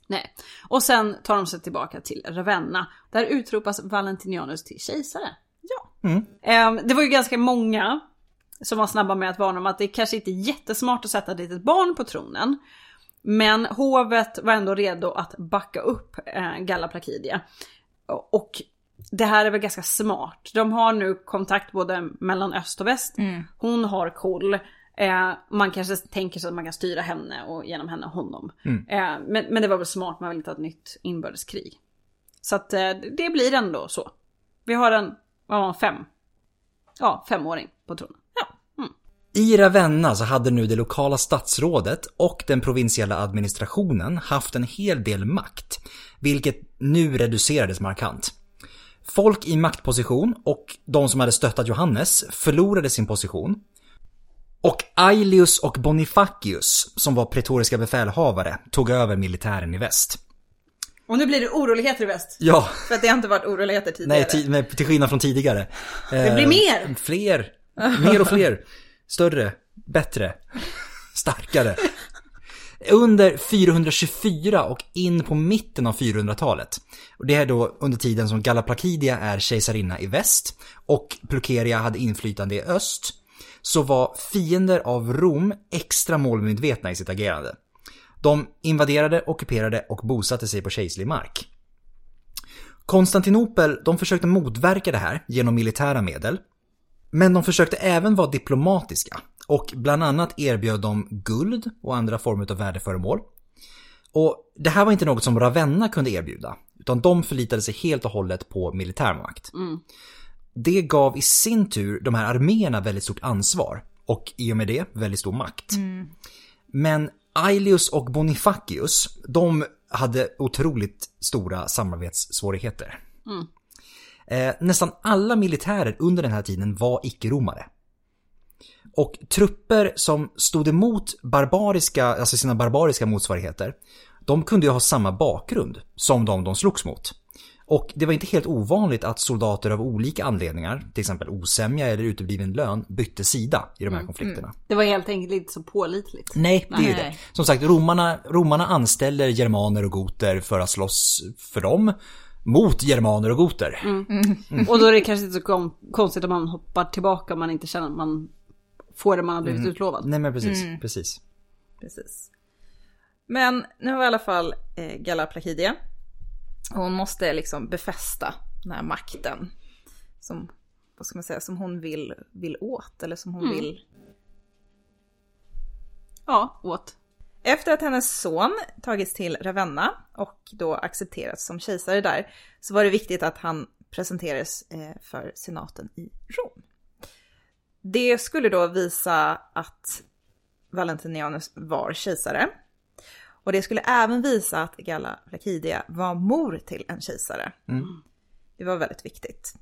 Nej. Och sen tar de sig tillbaka till Ravenna. Där utropas Valentinianus till kejsare. Ja. Eh, det var ju ganska många som var snabba med att varna om att det kanske inte är jättesmart att sätta dit ett barn på tronen. Men hovet var ändå redo att backa upp eh, Galla Placidia. Och det här är väl ganska smart. De har nu kontakt både mellan öst och väst. Hon har koll. Eh, man kanske tänker sig att man kan styra henne och genom henne honom. Eh, men, men det var väl smart, man vill inte ha ett nytt inbördeskrig. Så att eh, det blir ändå så. Vi har en, var han fem? Ja, femåring på tronen. Ja. Mm. I Ravenna så hade nu det lokala statsrådet och den provinsiella administrationen haft en hel del makt, vilket nu reducerades markant. Folk i maktposition och de som hade stöttat Johannes förlorade sin position. Och Aelius och Bonifacius, som var pretoriska befälhavare, tog över militären i väst. Och nu blir det oroligheter i väst. Ja, För att det har inte varit oroligheter tidigare. nej, ti- med, till skillnad från tidigare. Det blir mer! Fler. Mer och fler. Större. Bättre. Starkare. Under 424 och in på mitten av 400-talet. Och det är då under tiden som Galla Placidia är kejsarinna i väst och Plukeria hade inflytande i öst. Så var fiender av Rom extra målmedvetna i sitt agerande. De invaderade, ockuperade och bosatte sig på kejserlig mark. Konstantinopel, de försökte motverka det här genom militära medel. Men de försökte även vara diplomatiska och bland annat erbjöd de guld och andra former av värdeföremål. Och det här var inte något som Ravenna kunde erbjuda, utan de förlitade sig helt och hållet på militärmakt. Det gav i sin tur de här arméerna väldigt stort ansvar och i och med det väldigt stor makt. Men Aelius och Bonifacius, de hade otroligt stora samarbetssvårigheter. Eh, nästan alla militärer under den här tiden var icke-romare. Och trupper som stod emot barbariska, alltså sina barbariska motsvarigheter, de kunde ju ha samma bakgrund som de de slogs mot. Och det var inte helt ovanligt att soldater av olika anledningar, till exempel osämja eller utebliven lön, bytte sida i de här konflikterna. Det var helt enkelt inte så pålitligt. Nej, det är ju Nej. det. Som sagt, romarna, romarna anställer germaner och goter för att slåss för dem mot germaner och goter. Och då är det kanske inte så konstigt om man hoppar tillbaka om man inte känner att man får det man har blivit utlovad. Nej men precis, precis. Precis. Men nu har i alla fall eh, Galla Placidia. Hon måste liksom befästa den här makten. Som, vad ska man säga, som hon vill, vill åt. Eller som hon vill. Ja, åt. Efter att hennes son tagits till Ravenna och då accepterats som kejsare där. Så var det viktigt att han presenterades eh, för senaten i Rom. Det skulle då visa att Valentinianus var kejsare. Och det skulle även visa att Galla Placidia var mor till en kejsare. Det var väldigt viktigt.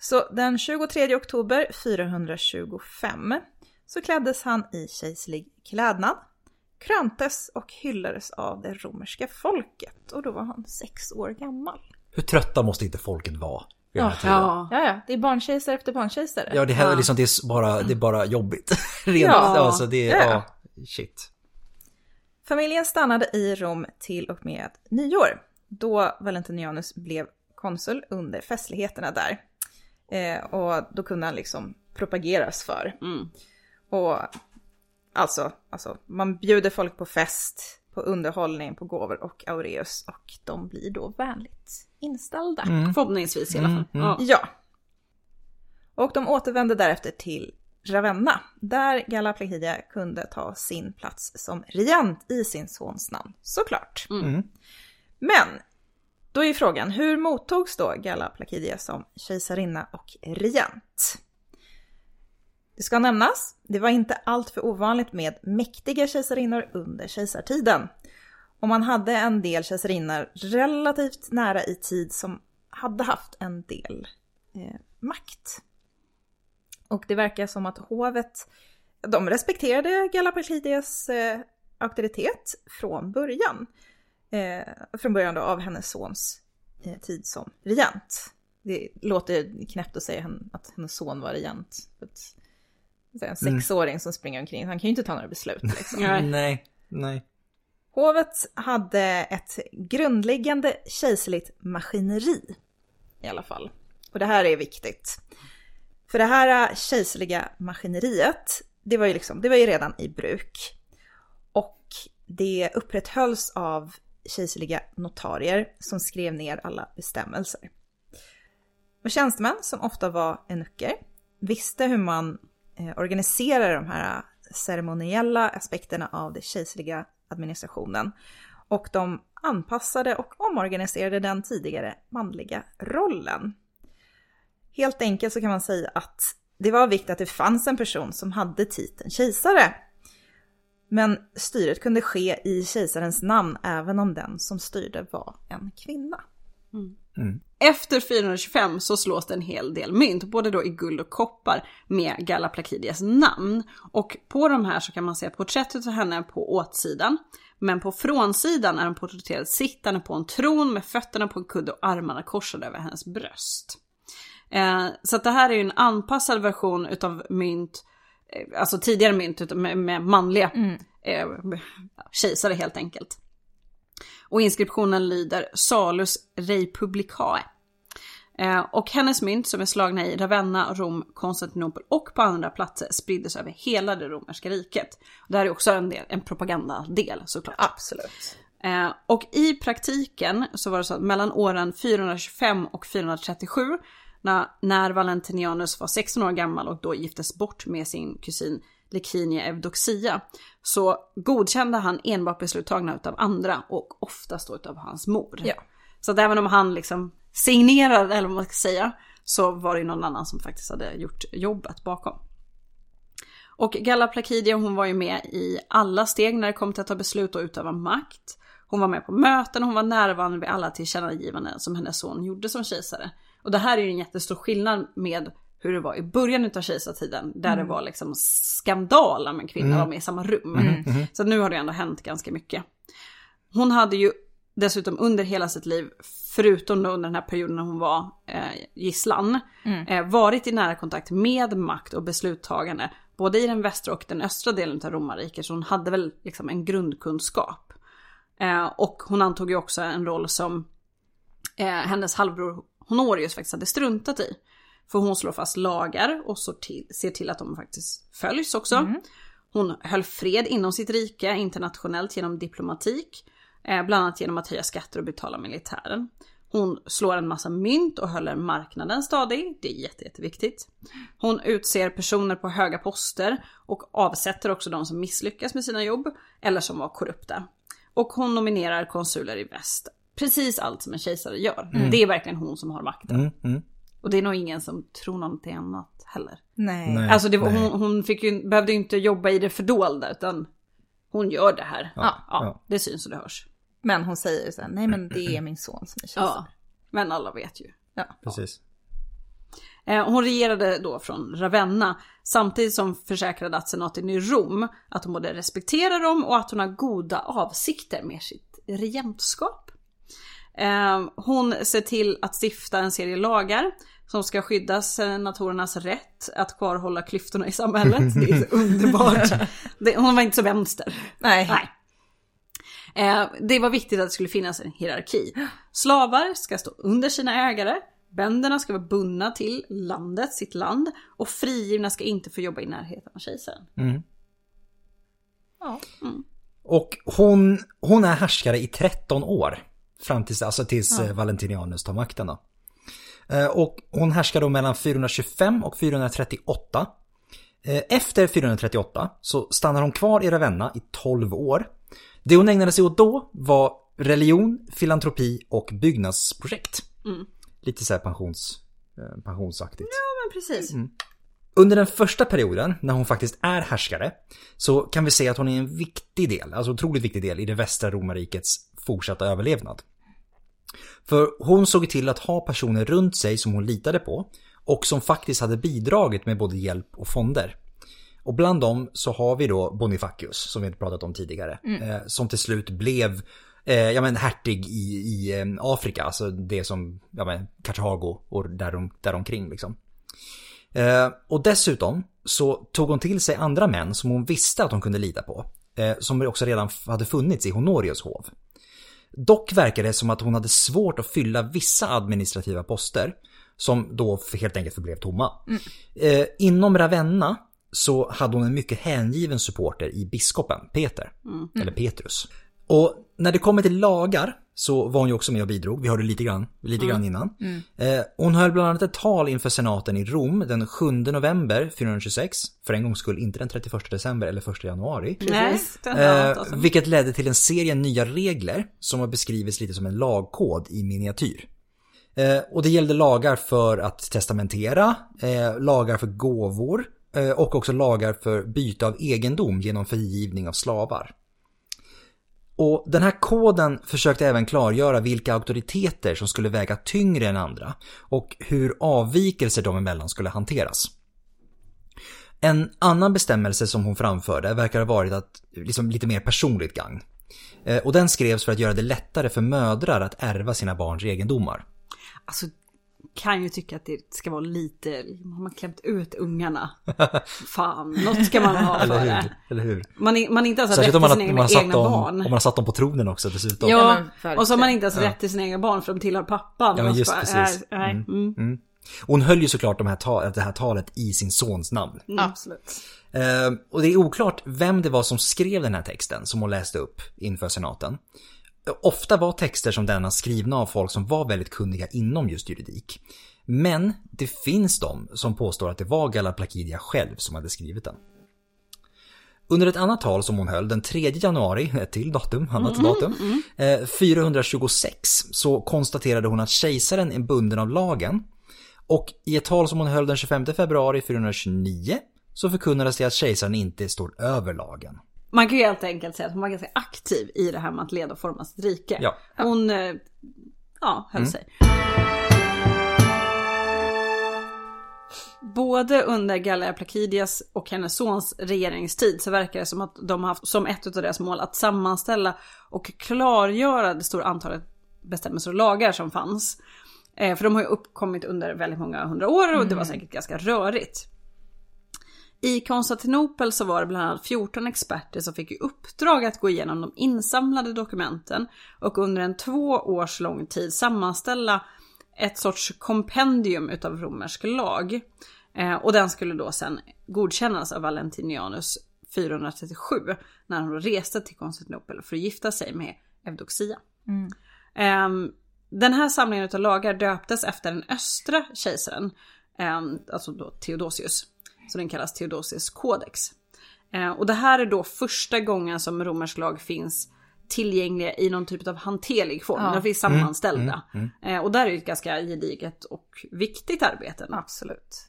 Så den 23 oktober 425 så kläddes han i kejserlig klädnad, kröntes och hyllades av det romerska folket. Och då var han sex år gammal. Hur trötta måste inte folket vara? Ja. Ja, ja, det är barnkejsare efter barnkejsare. Ja, det här är Ja. liksom, det är bara, det är bara jobbigt. Rent, Ja. alltså det är, Ja. ja, shit. Familjen stannade i Rom till och med nyår, då Valentinianus blev konsul under festligheterna där. Eh, och då kunde han liksom propageras för. Mm. Och alltså, alltså, man bjuder folk på fest, på underhållning, på gåvor och aureus och de blir då vänligt inställda. Förhoppningsvis i alla fall. Ja. Ja. Och de återvände därefter till Ravenna, där Galla Placidia kunde ta sin plats som regent i sin sons namn, såklart. Men, då är ju frågan, hur mottogs då Galla Placidia som kejsarinna och regent? Det ska nämnas, det var inte allt för ovanligt med mäktiga kejsarinnor under kejsartiden. Och man hade en del kejsarinnor relativt nära i tid som hade haft en del eh, makt. Och det verkar som att hovet, de respekterade Galaplakidias eh, auktoritet från början. Eh, från början då av hennes sons eh, tid som regent. Det låter knäppt att säga att hennes son var regent. En sexåring som springer omkring, han kan ju inte ta några beslut. Liksom. nej, nej. Hovet hade ett grundläggande kejserligt maskineri i alla fall. Och det här är viktigt. För det här äh, kejserliga maskineriet, det var ju, liksom, det var ju redan i bruk. Och det upprätthölls av kejserliga notarier som skrev ner alla bestämmelser. Och tjänstemän, som ofta var eunucker, visste hur man eh, organiserade de här äh, ceremoniella aspekterna av den kejserliga administrationen. Och de anpassade och omorganiserade den tidigare manliga rollen. Helt enkelt så kan man säga att det var viktigt att det fanns en person som hade titeln kejsare. Men styret kunde ske i kejsarens namn även om den som styrde var en kvinna. Mm. Mm. Efter 425 så slås det en hel del mynt, både då i guld och koppar med Galla Placidias namn. Och på de här så kan man se porträttet av henne på åtsidan. Men på frånsidan är hon porträtterad sittande på en tron med fötterna på en kudde och armarna korsade över hennes bröst. Eh, så det här är ju en anpassad version utav mynt, eh, alltså tidigare mynt med, med manliga mm. eh, kejsare helt enkelt. Och inskriptionen lyder Salus Republicae. Eh, och hennes mynt som är slagna i Ravenna, Rom, Konstantinopel och på andra platser spriddes över hela det romerska riket. Det här är också en, del, en propagandadel såklart. Absolut. Eh, och i praktiken så var det så att mellan åren 425 och 437 när, Valentinianus var 16 år gammal och då giftes bort med sin kusin Lekinia Evdoxia så godkände han enbart beslut tagna av andra och oftast då av hans mor. Ja. Så att även om han liksom signerade, eller vad man ska säga, så var det någon annan som faktiskt hade gjort jobbet bakom. Och Galla Placidia hon var ju med i alla steg när det kom till att ta beslut och utöva makt. Hon var med på möten och hon var närvarande vid alla tillkännagivanden som hennes son gjorde som kejsare. Och det här är ju en jättestor skillnad med hur det var i början av kejsartiden. Där mm. det var liksom skandal om en kvinna mm. var med i samma rum. Mm. Så nu har det ändå hänt ganska mycket. Hon hade ju dessutom under hela sitt liv, förutom under den här perioden när hon var eh, gisslan, mm. eh, varit i nära kontakt med makt och besluttagande. Både i den västra och den östra delen av romarriket. Så hon hade väl liksom en grundkunskap. Eh, och hon antog ju också en roll som eh, hennes halvbror Honorius faktiskt hade struntat i. För hon slår fast lagar och till, ser till att de faktiskt följs också. Mm. Hon höll fred inom sitt rike internationellt genom diplomatik. Eh, bland annat genom att höja skatter och betala militären. Hon slår en massa mynt och håller marknaden stadig. Det är jätte, jätteviktigt. Hon utser personer på höga poster och avsätter också de som misslyckas med sina jobb eller som var korrupta. Och hon nominerar konsuler i väst. Precis allt som en kejsare gör. Mm. Det är verkligen hon som har makten. Mm, mm. Och det är nog ingen som tror någonting annat heller. Nej. Nej alltså det, nej. Hon, hon fick ju, behövde ju inte jobba i det fördolda utan hon gör det här. Ja, ja, ja. Det syns och det hörs. Men hon säger så här, nej men det är min son som är kejsare. Ja, men alla vet ju. Ja. Precis. Eh, hon regerade då från Ravenna samtidigt som försäkrade att senaten i Rom att hon både respekterar dem och att hon har goda avsikter med sitt regentskap. Eh, hon ser till att stifta en serie lagar som ska skydda senatorernas rätt att kvarhålla klyftorna i samhället. Det är underbart. hon var inte så vänster. Nej. Nej. Eh, det var viktigt att det skulle finnas en hierarki. Slavar ska stå under sina ägare. Bönderna ska vara bundna till landet, sitt land. Och frigivna ska inte få jobba i närheten av kejsaren. Mm. Ja. Mm. Och hon, hon är härskare i 13 år. Fram tills, alltså tills ja. Eh, Valentinianus tar makten då. Eh, och hon härskar då mellan 425 och 438. Efter 438 så stannar hon kvar i Ravenna i 12 år. Det hon ägnade sig åt då var religion, filantropi och byggnadsprojekt. Mm. Lite så här pensions, eh, pensionsaktigt. Ja men precis. Mm. Under den första perioden, när hon faktiskt är härskare, så kan vi säga att hon är en viktig del, alltså otroligt viktig del i det västra romarrikets fortsatta överlevnad. För hon såg till att ha personer runt sig som hon litade på och som faktiskt hade bidragit med både hjälp och fonder. Och bland dem så har vi då Bonifacius, som vi pratat om tidigare, eh, som till slut blev eh, ja, men hertig i, i eh, Afrika, alltså det som, ja men Kartago och därom, däromkring liksom. Eh, och dessutom så tog hon till sig andra män som hon visste att hon kunde lita på. Eh, som också redan hade funnits i Honorius hov. Dock verkar det som att hon hade svårt att fylla vissa administrativa poster. Som då helt enkelt förblev tomma. Eh, inom Ravenna så hade hon en mycket hängiven supporter i biskopen Peter. Eller Petrus. Och när det kommer till lagar så var hon ju också med och bidrog. Vi hörde lite grann, lite grann innan. Eh, hon höll bland annat ett tal inför senaten i Rom den 7 november 426. För en gångs skull inte den 31 december eller 1 januari. Nej, Eh, vilket ledde till en serie nya regler som har beskrivits lite som en lagkod i miniatyr. Eh, och det gällde lagar för att testamentera, eh, lagar för gåvor eh, och också lagar för byte av egendom genom frigivning av slavar. Och den här koden försökte även klargöra vilka auktoriteter som skulle väga tyngre än andra och hur avvikelser dem emellan skulle hanteras. En annan bestämmelse som hon framförde verkar ha varit att liksom lite mer personligt gagn. Eh, och den skrevs för att göra det lättare för mödrar att ärva sina barns egendomar. Alltså, kan ju tycka att det ska vara lite, har man klämt ut ungarna? Fan, något ska man ha för Eller det. Eller hur? Man, är, man inte ens har Särskilt rätt om till man, sina om, man egna, egna dem, barn. om man har satt dem på tronen också dessutom. Ja, Ja, och så har man inte ens rätt till sina egna barn för de tillhör pappan. Ja, men just bara, precis. äh, nej, mm. Hon höll ju såklart de här ta- det här talet i sin sons namn. Absolut. Eh, och det är oklart vem det var som skrev den här texten som hon läste upp inför senaten. Eh, Ofta var texter som denna skrivna av folk som var väldigt kunniga inom just juridik. Men det finns de som påstår att det var Galla Placidia själv som hade skrivit den. Under ett annat tal som hon höll den 3 januari, ett till datum, annat datum, eh, 426 så konstaterade hon att kejsaren är bunden av lagen. Och i ett tal som hon höll den 25 februari 429 så förkunnades det att kejsaren inte står över lagen. Man kan ju helt enkelt säga att hon var ganska aktiv i det här med att leda och forma sitt rike. Ja. Mm. Hon, eh, ja, höll sig. Både under Gallia Placidias och hennes sons regeringstid så verkar det som att de har haft som ett av deras mål att sammanställa och klargöra det stora antalet bestämmelser och lagar som fanns. Eh, för de har ju uppkommit under väldigt många hundra år och det var säkert ganska rörigt. I Konstantinopel så var det bland annat 14 experter som fick i uppdrag att gå igenom de insamlade dokumenten och under en två års lång tid sammanställa ett sorts kompendium utav romersk lag. Eh, och den skulle då sen godkännas av Valentinianus 437 när då reste till Konstantinopel för att gifta sig med Evdoxia. Ehm, den här samlingen av lagar döptes efter den östra kejsaren, ehm, alltså då Theodosius. Så den kallas Theodosius codex. Eh, och det här är då första gången som romersk lag finns tillgängliga i någon typ av hanterlig form. Ja. De finns sammanställda. Eh, och där är det ett ganska gediget och viktigt arbete. Absolut.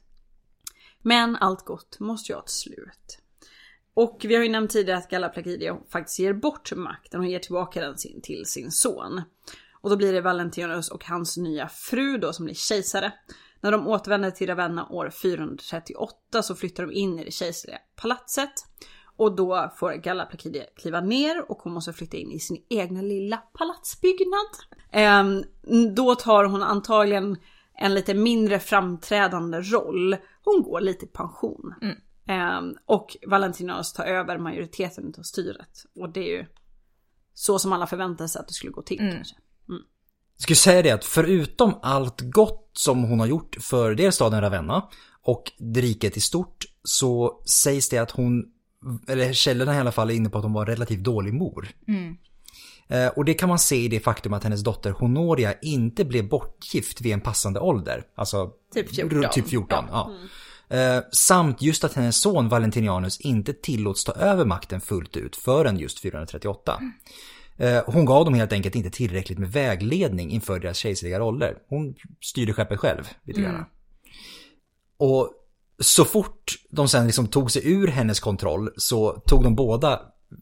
Men allt gott måste ju ha ett slut. Och vi har ju nämnt tidigare att Galla Placidia faktiskt ger bort makten och ger tillbaka den sin, till sin son. Och då blir det Valentianus och hans nya fru då som blir kejsare. När de återvänder till Ravenna år 438 så flyttar de in i det kejserliga palatset. Och då får Galla Placidia kliva ner och hon måste flytta in i sin egna lilla palatsbyggnad. Ehm, då tar hon antagligen en lite mindre framträdande roll. Hon går lite i pension. Ehm, och Valentinianus tar över majoriteten av styret. Och det är ju så som alla förväntade sig att det skulle gå till kanske. Jag skulle säga det att förutom allt gott som hon har gjort för dels staden Ravenna och riket i stort så sägs det att hon, eller källorna i alla fall är inne på att hon var en relativt dålig mor. Eh, Och det kan man se i det faktum att hennes dotter Honoria inte blev bortgift vid en passande ålder. Alltså Typ 14. runt Typ 14, ja. Eh, samt just att hennes son Valentinianus inte tillåts ta över makten fullt ut förrän just 438. Eh, Hon gav dem helt enkelt inte tillräckligt med vägledning inför deras kejserliga roller. Hon styrde skeppet själv lite grann. Och så fort de sen liksom tog sig ur hennes kontroll så tog de båda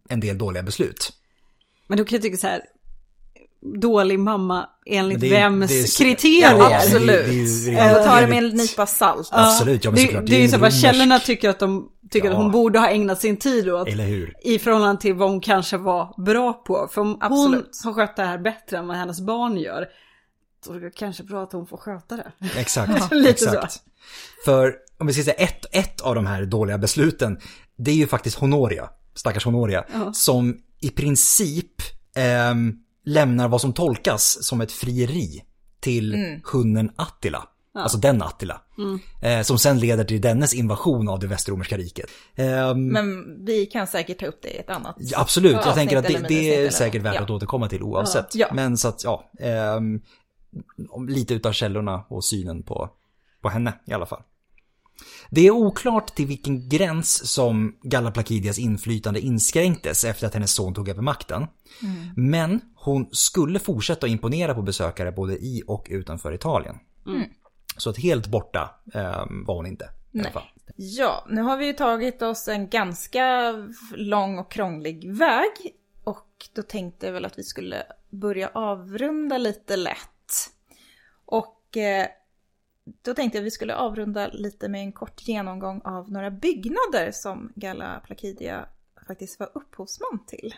en del dåliga beslut. Men då kan jag tycka så här, dålig mamma enligt det är- vems det är- kriterier? Ja, det Absolut. det Jag tar det med en nypa salt. Absolut, ja men det, såklart. det är ju så romersk- källorna tycker att de tycker Ja. att hon borde ha ägnat sin tid åt. Eller hur? I förhållande till vad hon kanske var bra på. För om Absolut. hon har skött det här bättre än vad hennes barn gör. Är det kanske bra att hon får sköta det. Exakt. Lite exakt. För om vi ska säga ett, ett av de här dåliga besluten, det är ju faktiskt Honoria, stackars Honoria, som i princip ehm, lämnar vad som tolkas som ett frieri till hunden Attila. Alltså den Attila. Eh, som sen leder till dennes invasion av det västromerska riket. Ehm, Men vi kan säkert ta upp det i ett annat. Ja, Absolut, jag avsnitt tänker att det, det är säkert värt Ja. att återkomma till oavsett. Ja. Men så att, ja, om lite utav källorna och synen på, på henne i alla fall. Det är oklart till vilken gräns som Galla Placidias inflytande inskränktes efter att hennes son tog över makten. Men hon skulle fortsätta imponera på besökare både i och utanför Italien. Så att helt borta ehm, var hon inte. Nej. Ja, nu har vi ju tagit oss en ganska lång och krånglig väg. Och då tänkte jag väl att vi skulle börja avrunda lite lätt. Och eh, då tänkte jag att vi skulle avrunda lite med en kort genomgång av några byggnader som Galla Placidia faktiskt var upphovsman till.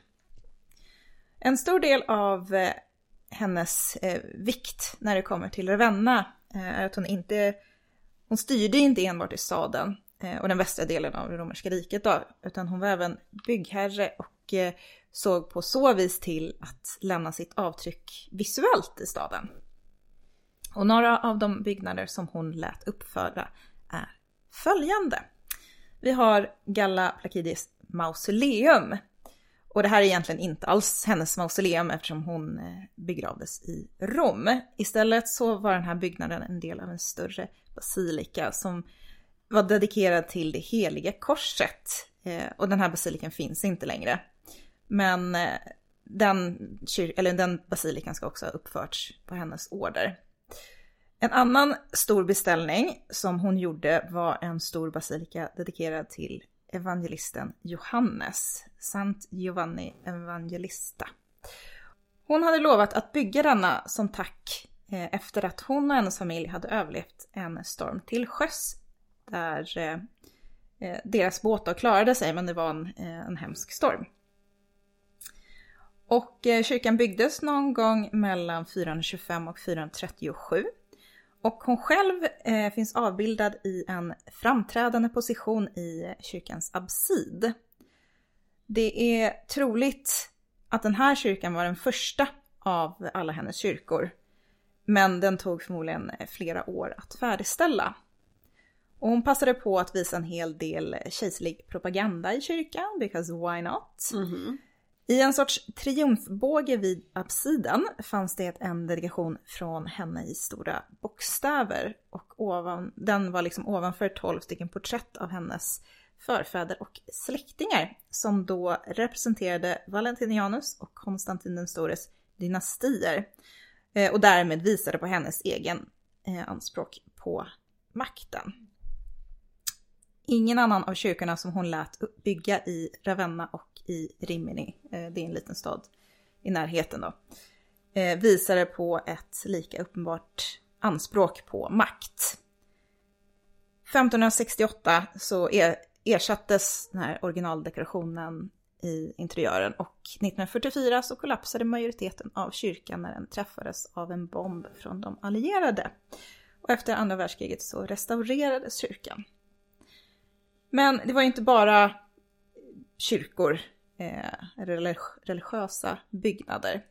En stor del av eh, hennes eh, vikt när det kommer till Ravenna eh, är att hon inte hon styrde inte enbart i staden eh, och den västra delen av det romerska riket då, utan hon var även byggherre och eh, såg på så vis till att lämna sitt avtryck visuellt i staden. Och några av de byggnader som hon lät uppföra är följande. Vi har Galla Placidis mausoleum. Och det här är egentligen inte alls hennes mausoleum eftersom hon eh, begravdes i Rom. Istället så var den här byggnaden en del av en större basilika som var dedikerad till det heliga korset. Eh, och den här basilikan finns inte längre. Men eh, den, eller den basilikan ska också ha uppförts på hennes order. En annan stor beställning som hon gjorde var en stor basilika dedikerad till evangelisten Johannes, Sant Giovanni Evangelista. Hon hade lovat att bygga denna som tack eh, efter att hon och hennes familj hade överlevt en storm till sjöss där eh, eh, deras båtar klarade sig men det var en, en hemsk storm. Och kyrkan byggdes någon gång mellan 425 och 437. Och hon själv eh, finns avbildad i en framträdande position i kyrkans absid. Det är troligt att den här kyrkan var den första av alla hennes kyrkor. Men den tog förmodligen flera år att färdigställa. Och hon passade på att visa en hel del kejserlig propaganda i kyrkan, because why not? Mhm. I en sorts triumfbåge vid absiden fanns det en delegation från henne i stora bokstäver. Och ovan, den var liksom ovanför 12 stycken porträtt av hennes förfäder och släktingar som då representerade Valentinianus och Konstantin den stores dynastier. Eh, och därmed visade på hennes egen eh, anspråk på makten. Ingen annan av kyrkorna som hon lät bygga i Ravenna och i Rimini, eh, det är en liten stad i närheten då, eh, visade på ett lika uppenbart anspråk på makt. 1568 så ersattes den här originaldekorationen i interiören och 1944 så kollapsade majoriteten av kyrkan när den träffades av en bomb från de allierade. Och efter andra världskriget så restaurerades kyrkan. Men det var inte bara kyrkor, Eh, religiösa byggnader.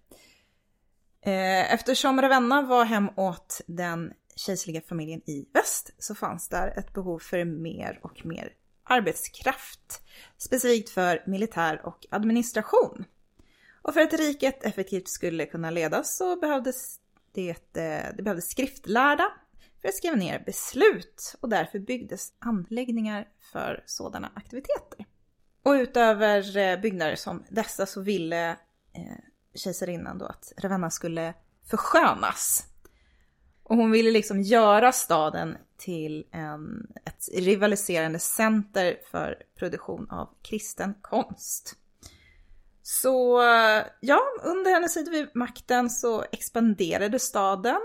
Eh, eftersom Ravenna var hem åt den kejserliga familjen i väst så fanns där ett behov för mer och mer arbetskraft. Specifikt för militär och administration. Och för att riket effektivt skulle kunna ledas så behövdes det, eh, det behövdes skriftlärda för att skriva ner beslut och därför byggdes anläggningar för sådana aktiviteter. Och utöver eh, byggnader som dessa så ville eh, kejsarinnan då att Ravenna skulle förskönas. Och hon ville liksom göra staden till en, ett rivaliserande center för produktion av kristen konst. Så ja, under hennes tid vid makten så expanderade staden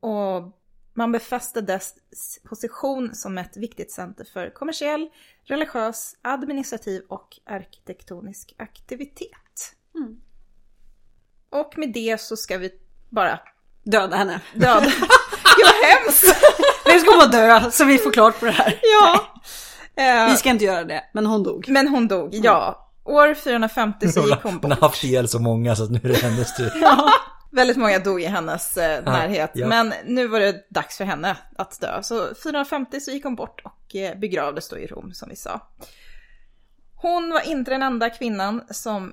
och man befäste dess position som ett viktigt center för kommersiell, religiös, administrativ och arkitektonisk aktivitet. Mm. Och med det så ska vi bara Döda henne. döda. Gud vad hemskt! Vi ska bara dö så vi får klart på det här. Ja. Eh, Vi ska inte göra det, men hon dog. Men hon dog, ja. År 450 så Hon gick har, hon hon bort. har haft ihjäl så många så att nu är det hennes tur. Väldigt många dog i hennes eh, närhet. ja. Men nu var det dags för henne att dö. Så 450 så gick hon bort och eh, begravdes då i Rom som vi sa. Hon var inte den enda kvinnan som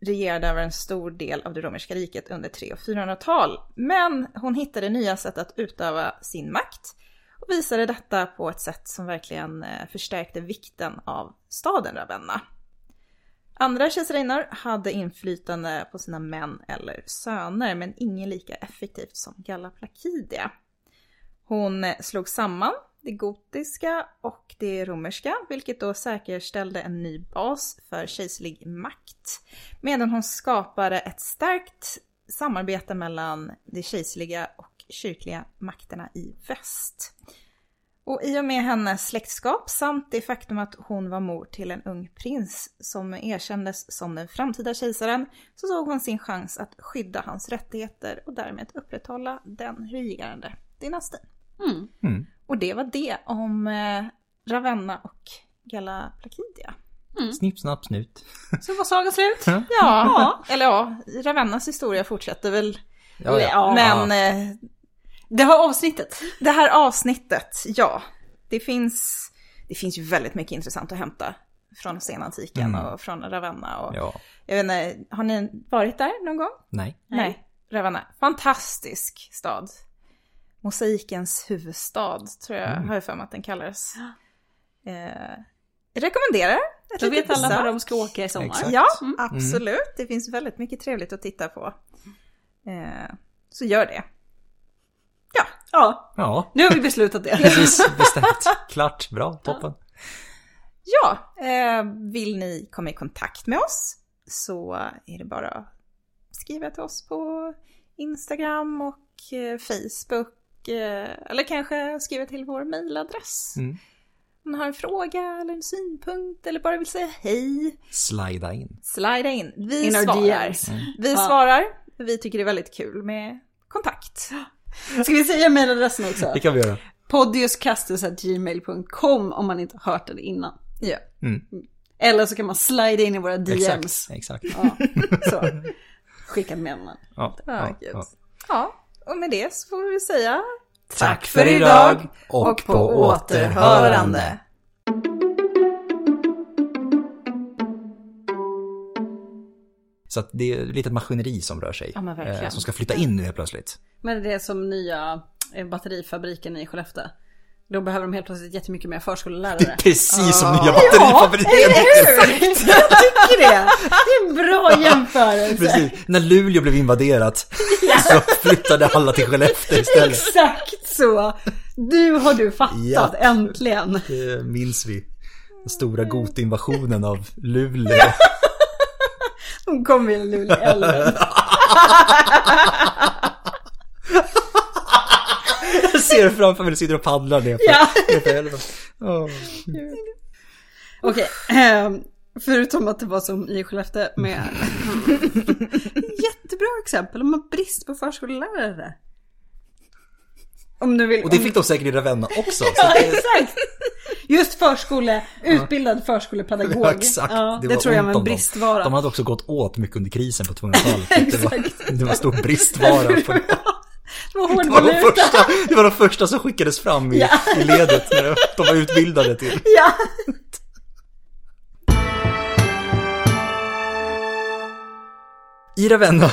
regerade över en stor del av det romerska riket under 300 och 400-tal. Men hon hittade nya sätt att utöva sin makt och visade detta på ett sätt som verkligen eh, förstärkte vikten av staden Ravenna. Andra kejsarinnor hade inflytande på sina män eller söner, men ingen lika effektivt som Galla Placidia. Hon eh, slog samman det gotiska och det romerska, vilket då säkerställde en ny bas för kejserlig makt. Medan hon skapade ett starkt samarbete mellan de kejserliga och kyrkliga makterna i väst. Och i och med hennes släktskap samt det faktum att hon var mor till en ung prins som erkändes som den framtida kejsaren så såg hon sin chans att skydda hans rättigheter och därmed upprätthålla den regerande dynastin. Mm. Mm. Och det var det om eh, Ravenna och Galla Placidia. Snipp, snapp, snut. Så var sagan slut. Ja. Ja, eller ja, Ravennas historia fortsätter väl. Ja, ja. Men Ja. Det har avsnittet. det här avsnittet, ja, det finns, det finns ju väldigt mycket intressant att hämta från senantiken Mm. och från Ravenna. Och, ja. Jag vet inte, har ni varit där någon gång? Nej. Nej. Ravenna, fantastisk stad. Mosaikens huvudstad, tror jag, Mm. har jag för mig att den kallades. Eh, rekommenderar ett Då vet alla var de ska åka i sommar. Exakt. Ja, Mm. absolut. Det finns väldigt mycket trevligt att titta på. Eh, så gör det. Ja, Ja, Ja, nu har vi beslutat det. precis bestämt. Klart, bra, toppen. ja eh, vill ni komma i kontakt med oss så är det bara att skriva till oss på Instagram och eh, Facebook. Eh, eller kanske skriva till vår mejladress. Mm. Om ni har en fråga eller en synpunkt eller bara vill säga hej. Slida in. Slida in. Vi In svarar. DMs. Vi Ja. svarar. Vi tycker det är väldigt kul med kontakt. Ska vi säga mejladressen också? Det kan vi göra. Podiuscastus.gmail.com om man inte har hört det innan. Ja. Mm. Eller så kan man slida in i våra DMs. Exakt, exakt. Ja, så. Skicka meddelande. Ja, Ja, ja. ja, och med det så får vi säga Tack för idag och på återhörande. Så att det är ett litet maskineri som rör sig. Ja, eh, som ska flytta in nu helt plötsligt. Men det är som nya eh, batterifabriken i Skellefteå. Då behöver de helt plötsligt jättemycket mer förskollärare. Precis som nya batterifabriken. Jag tycker det! Det är en bra jämförelse. Precis. När Luleå blev invaderat så flyttade alla till Skellefteå istället. Exakt så! Nu har du fattat, Japp. äntligen. Det minns vi. Den stora gotinvasionen av Luleå. Hon kom i Luleälven. Jag ser framför mig, du sitter och paddlar ner på, Ja. ner på älven. Okej, ehm, förutom att det var som i Skellefteå med... Jättebra exempel, har brist på förskollärare. Om du vill... Och det fick de säkert i Ravenna också. Så Ja, det, exakt! Just förskole, utbildad förskolepedagog. Ja, exakt. Ja, det var tror jag var en dem. bristvara. De hade också gått åt mycket under krisen på 200-talet. det, var, det var stor bristvara. På det. Det var Det, var de första, det var de första som skickades fram i, Ja. i ledet när de var utbildade till. Ja. I Ravenna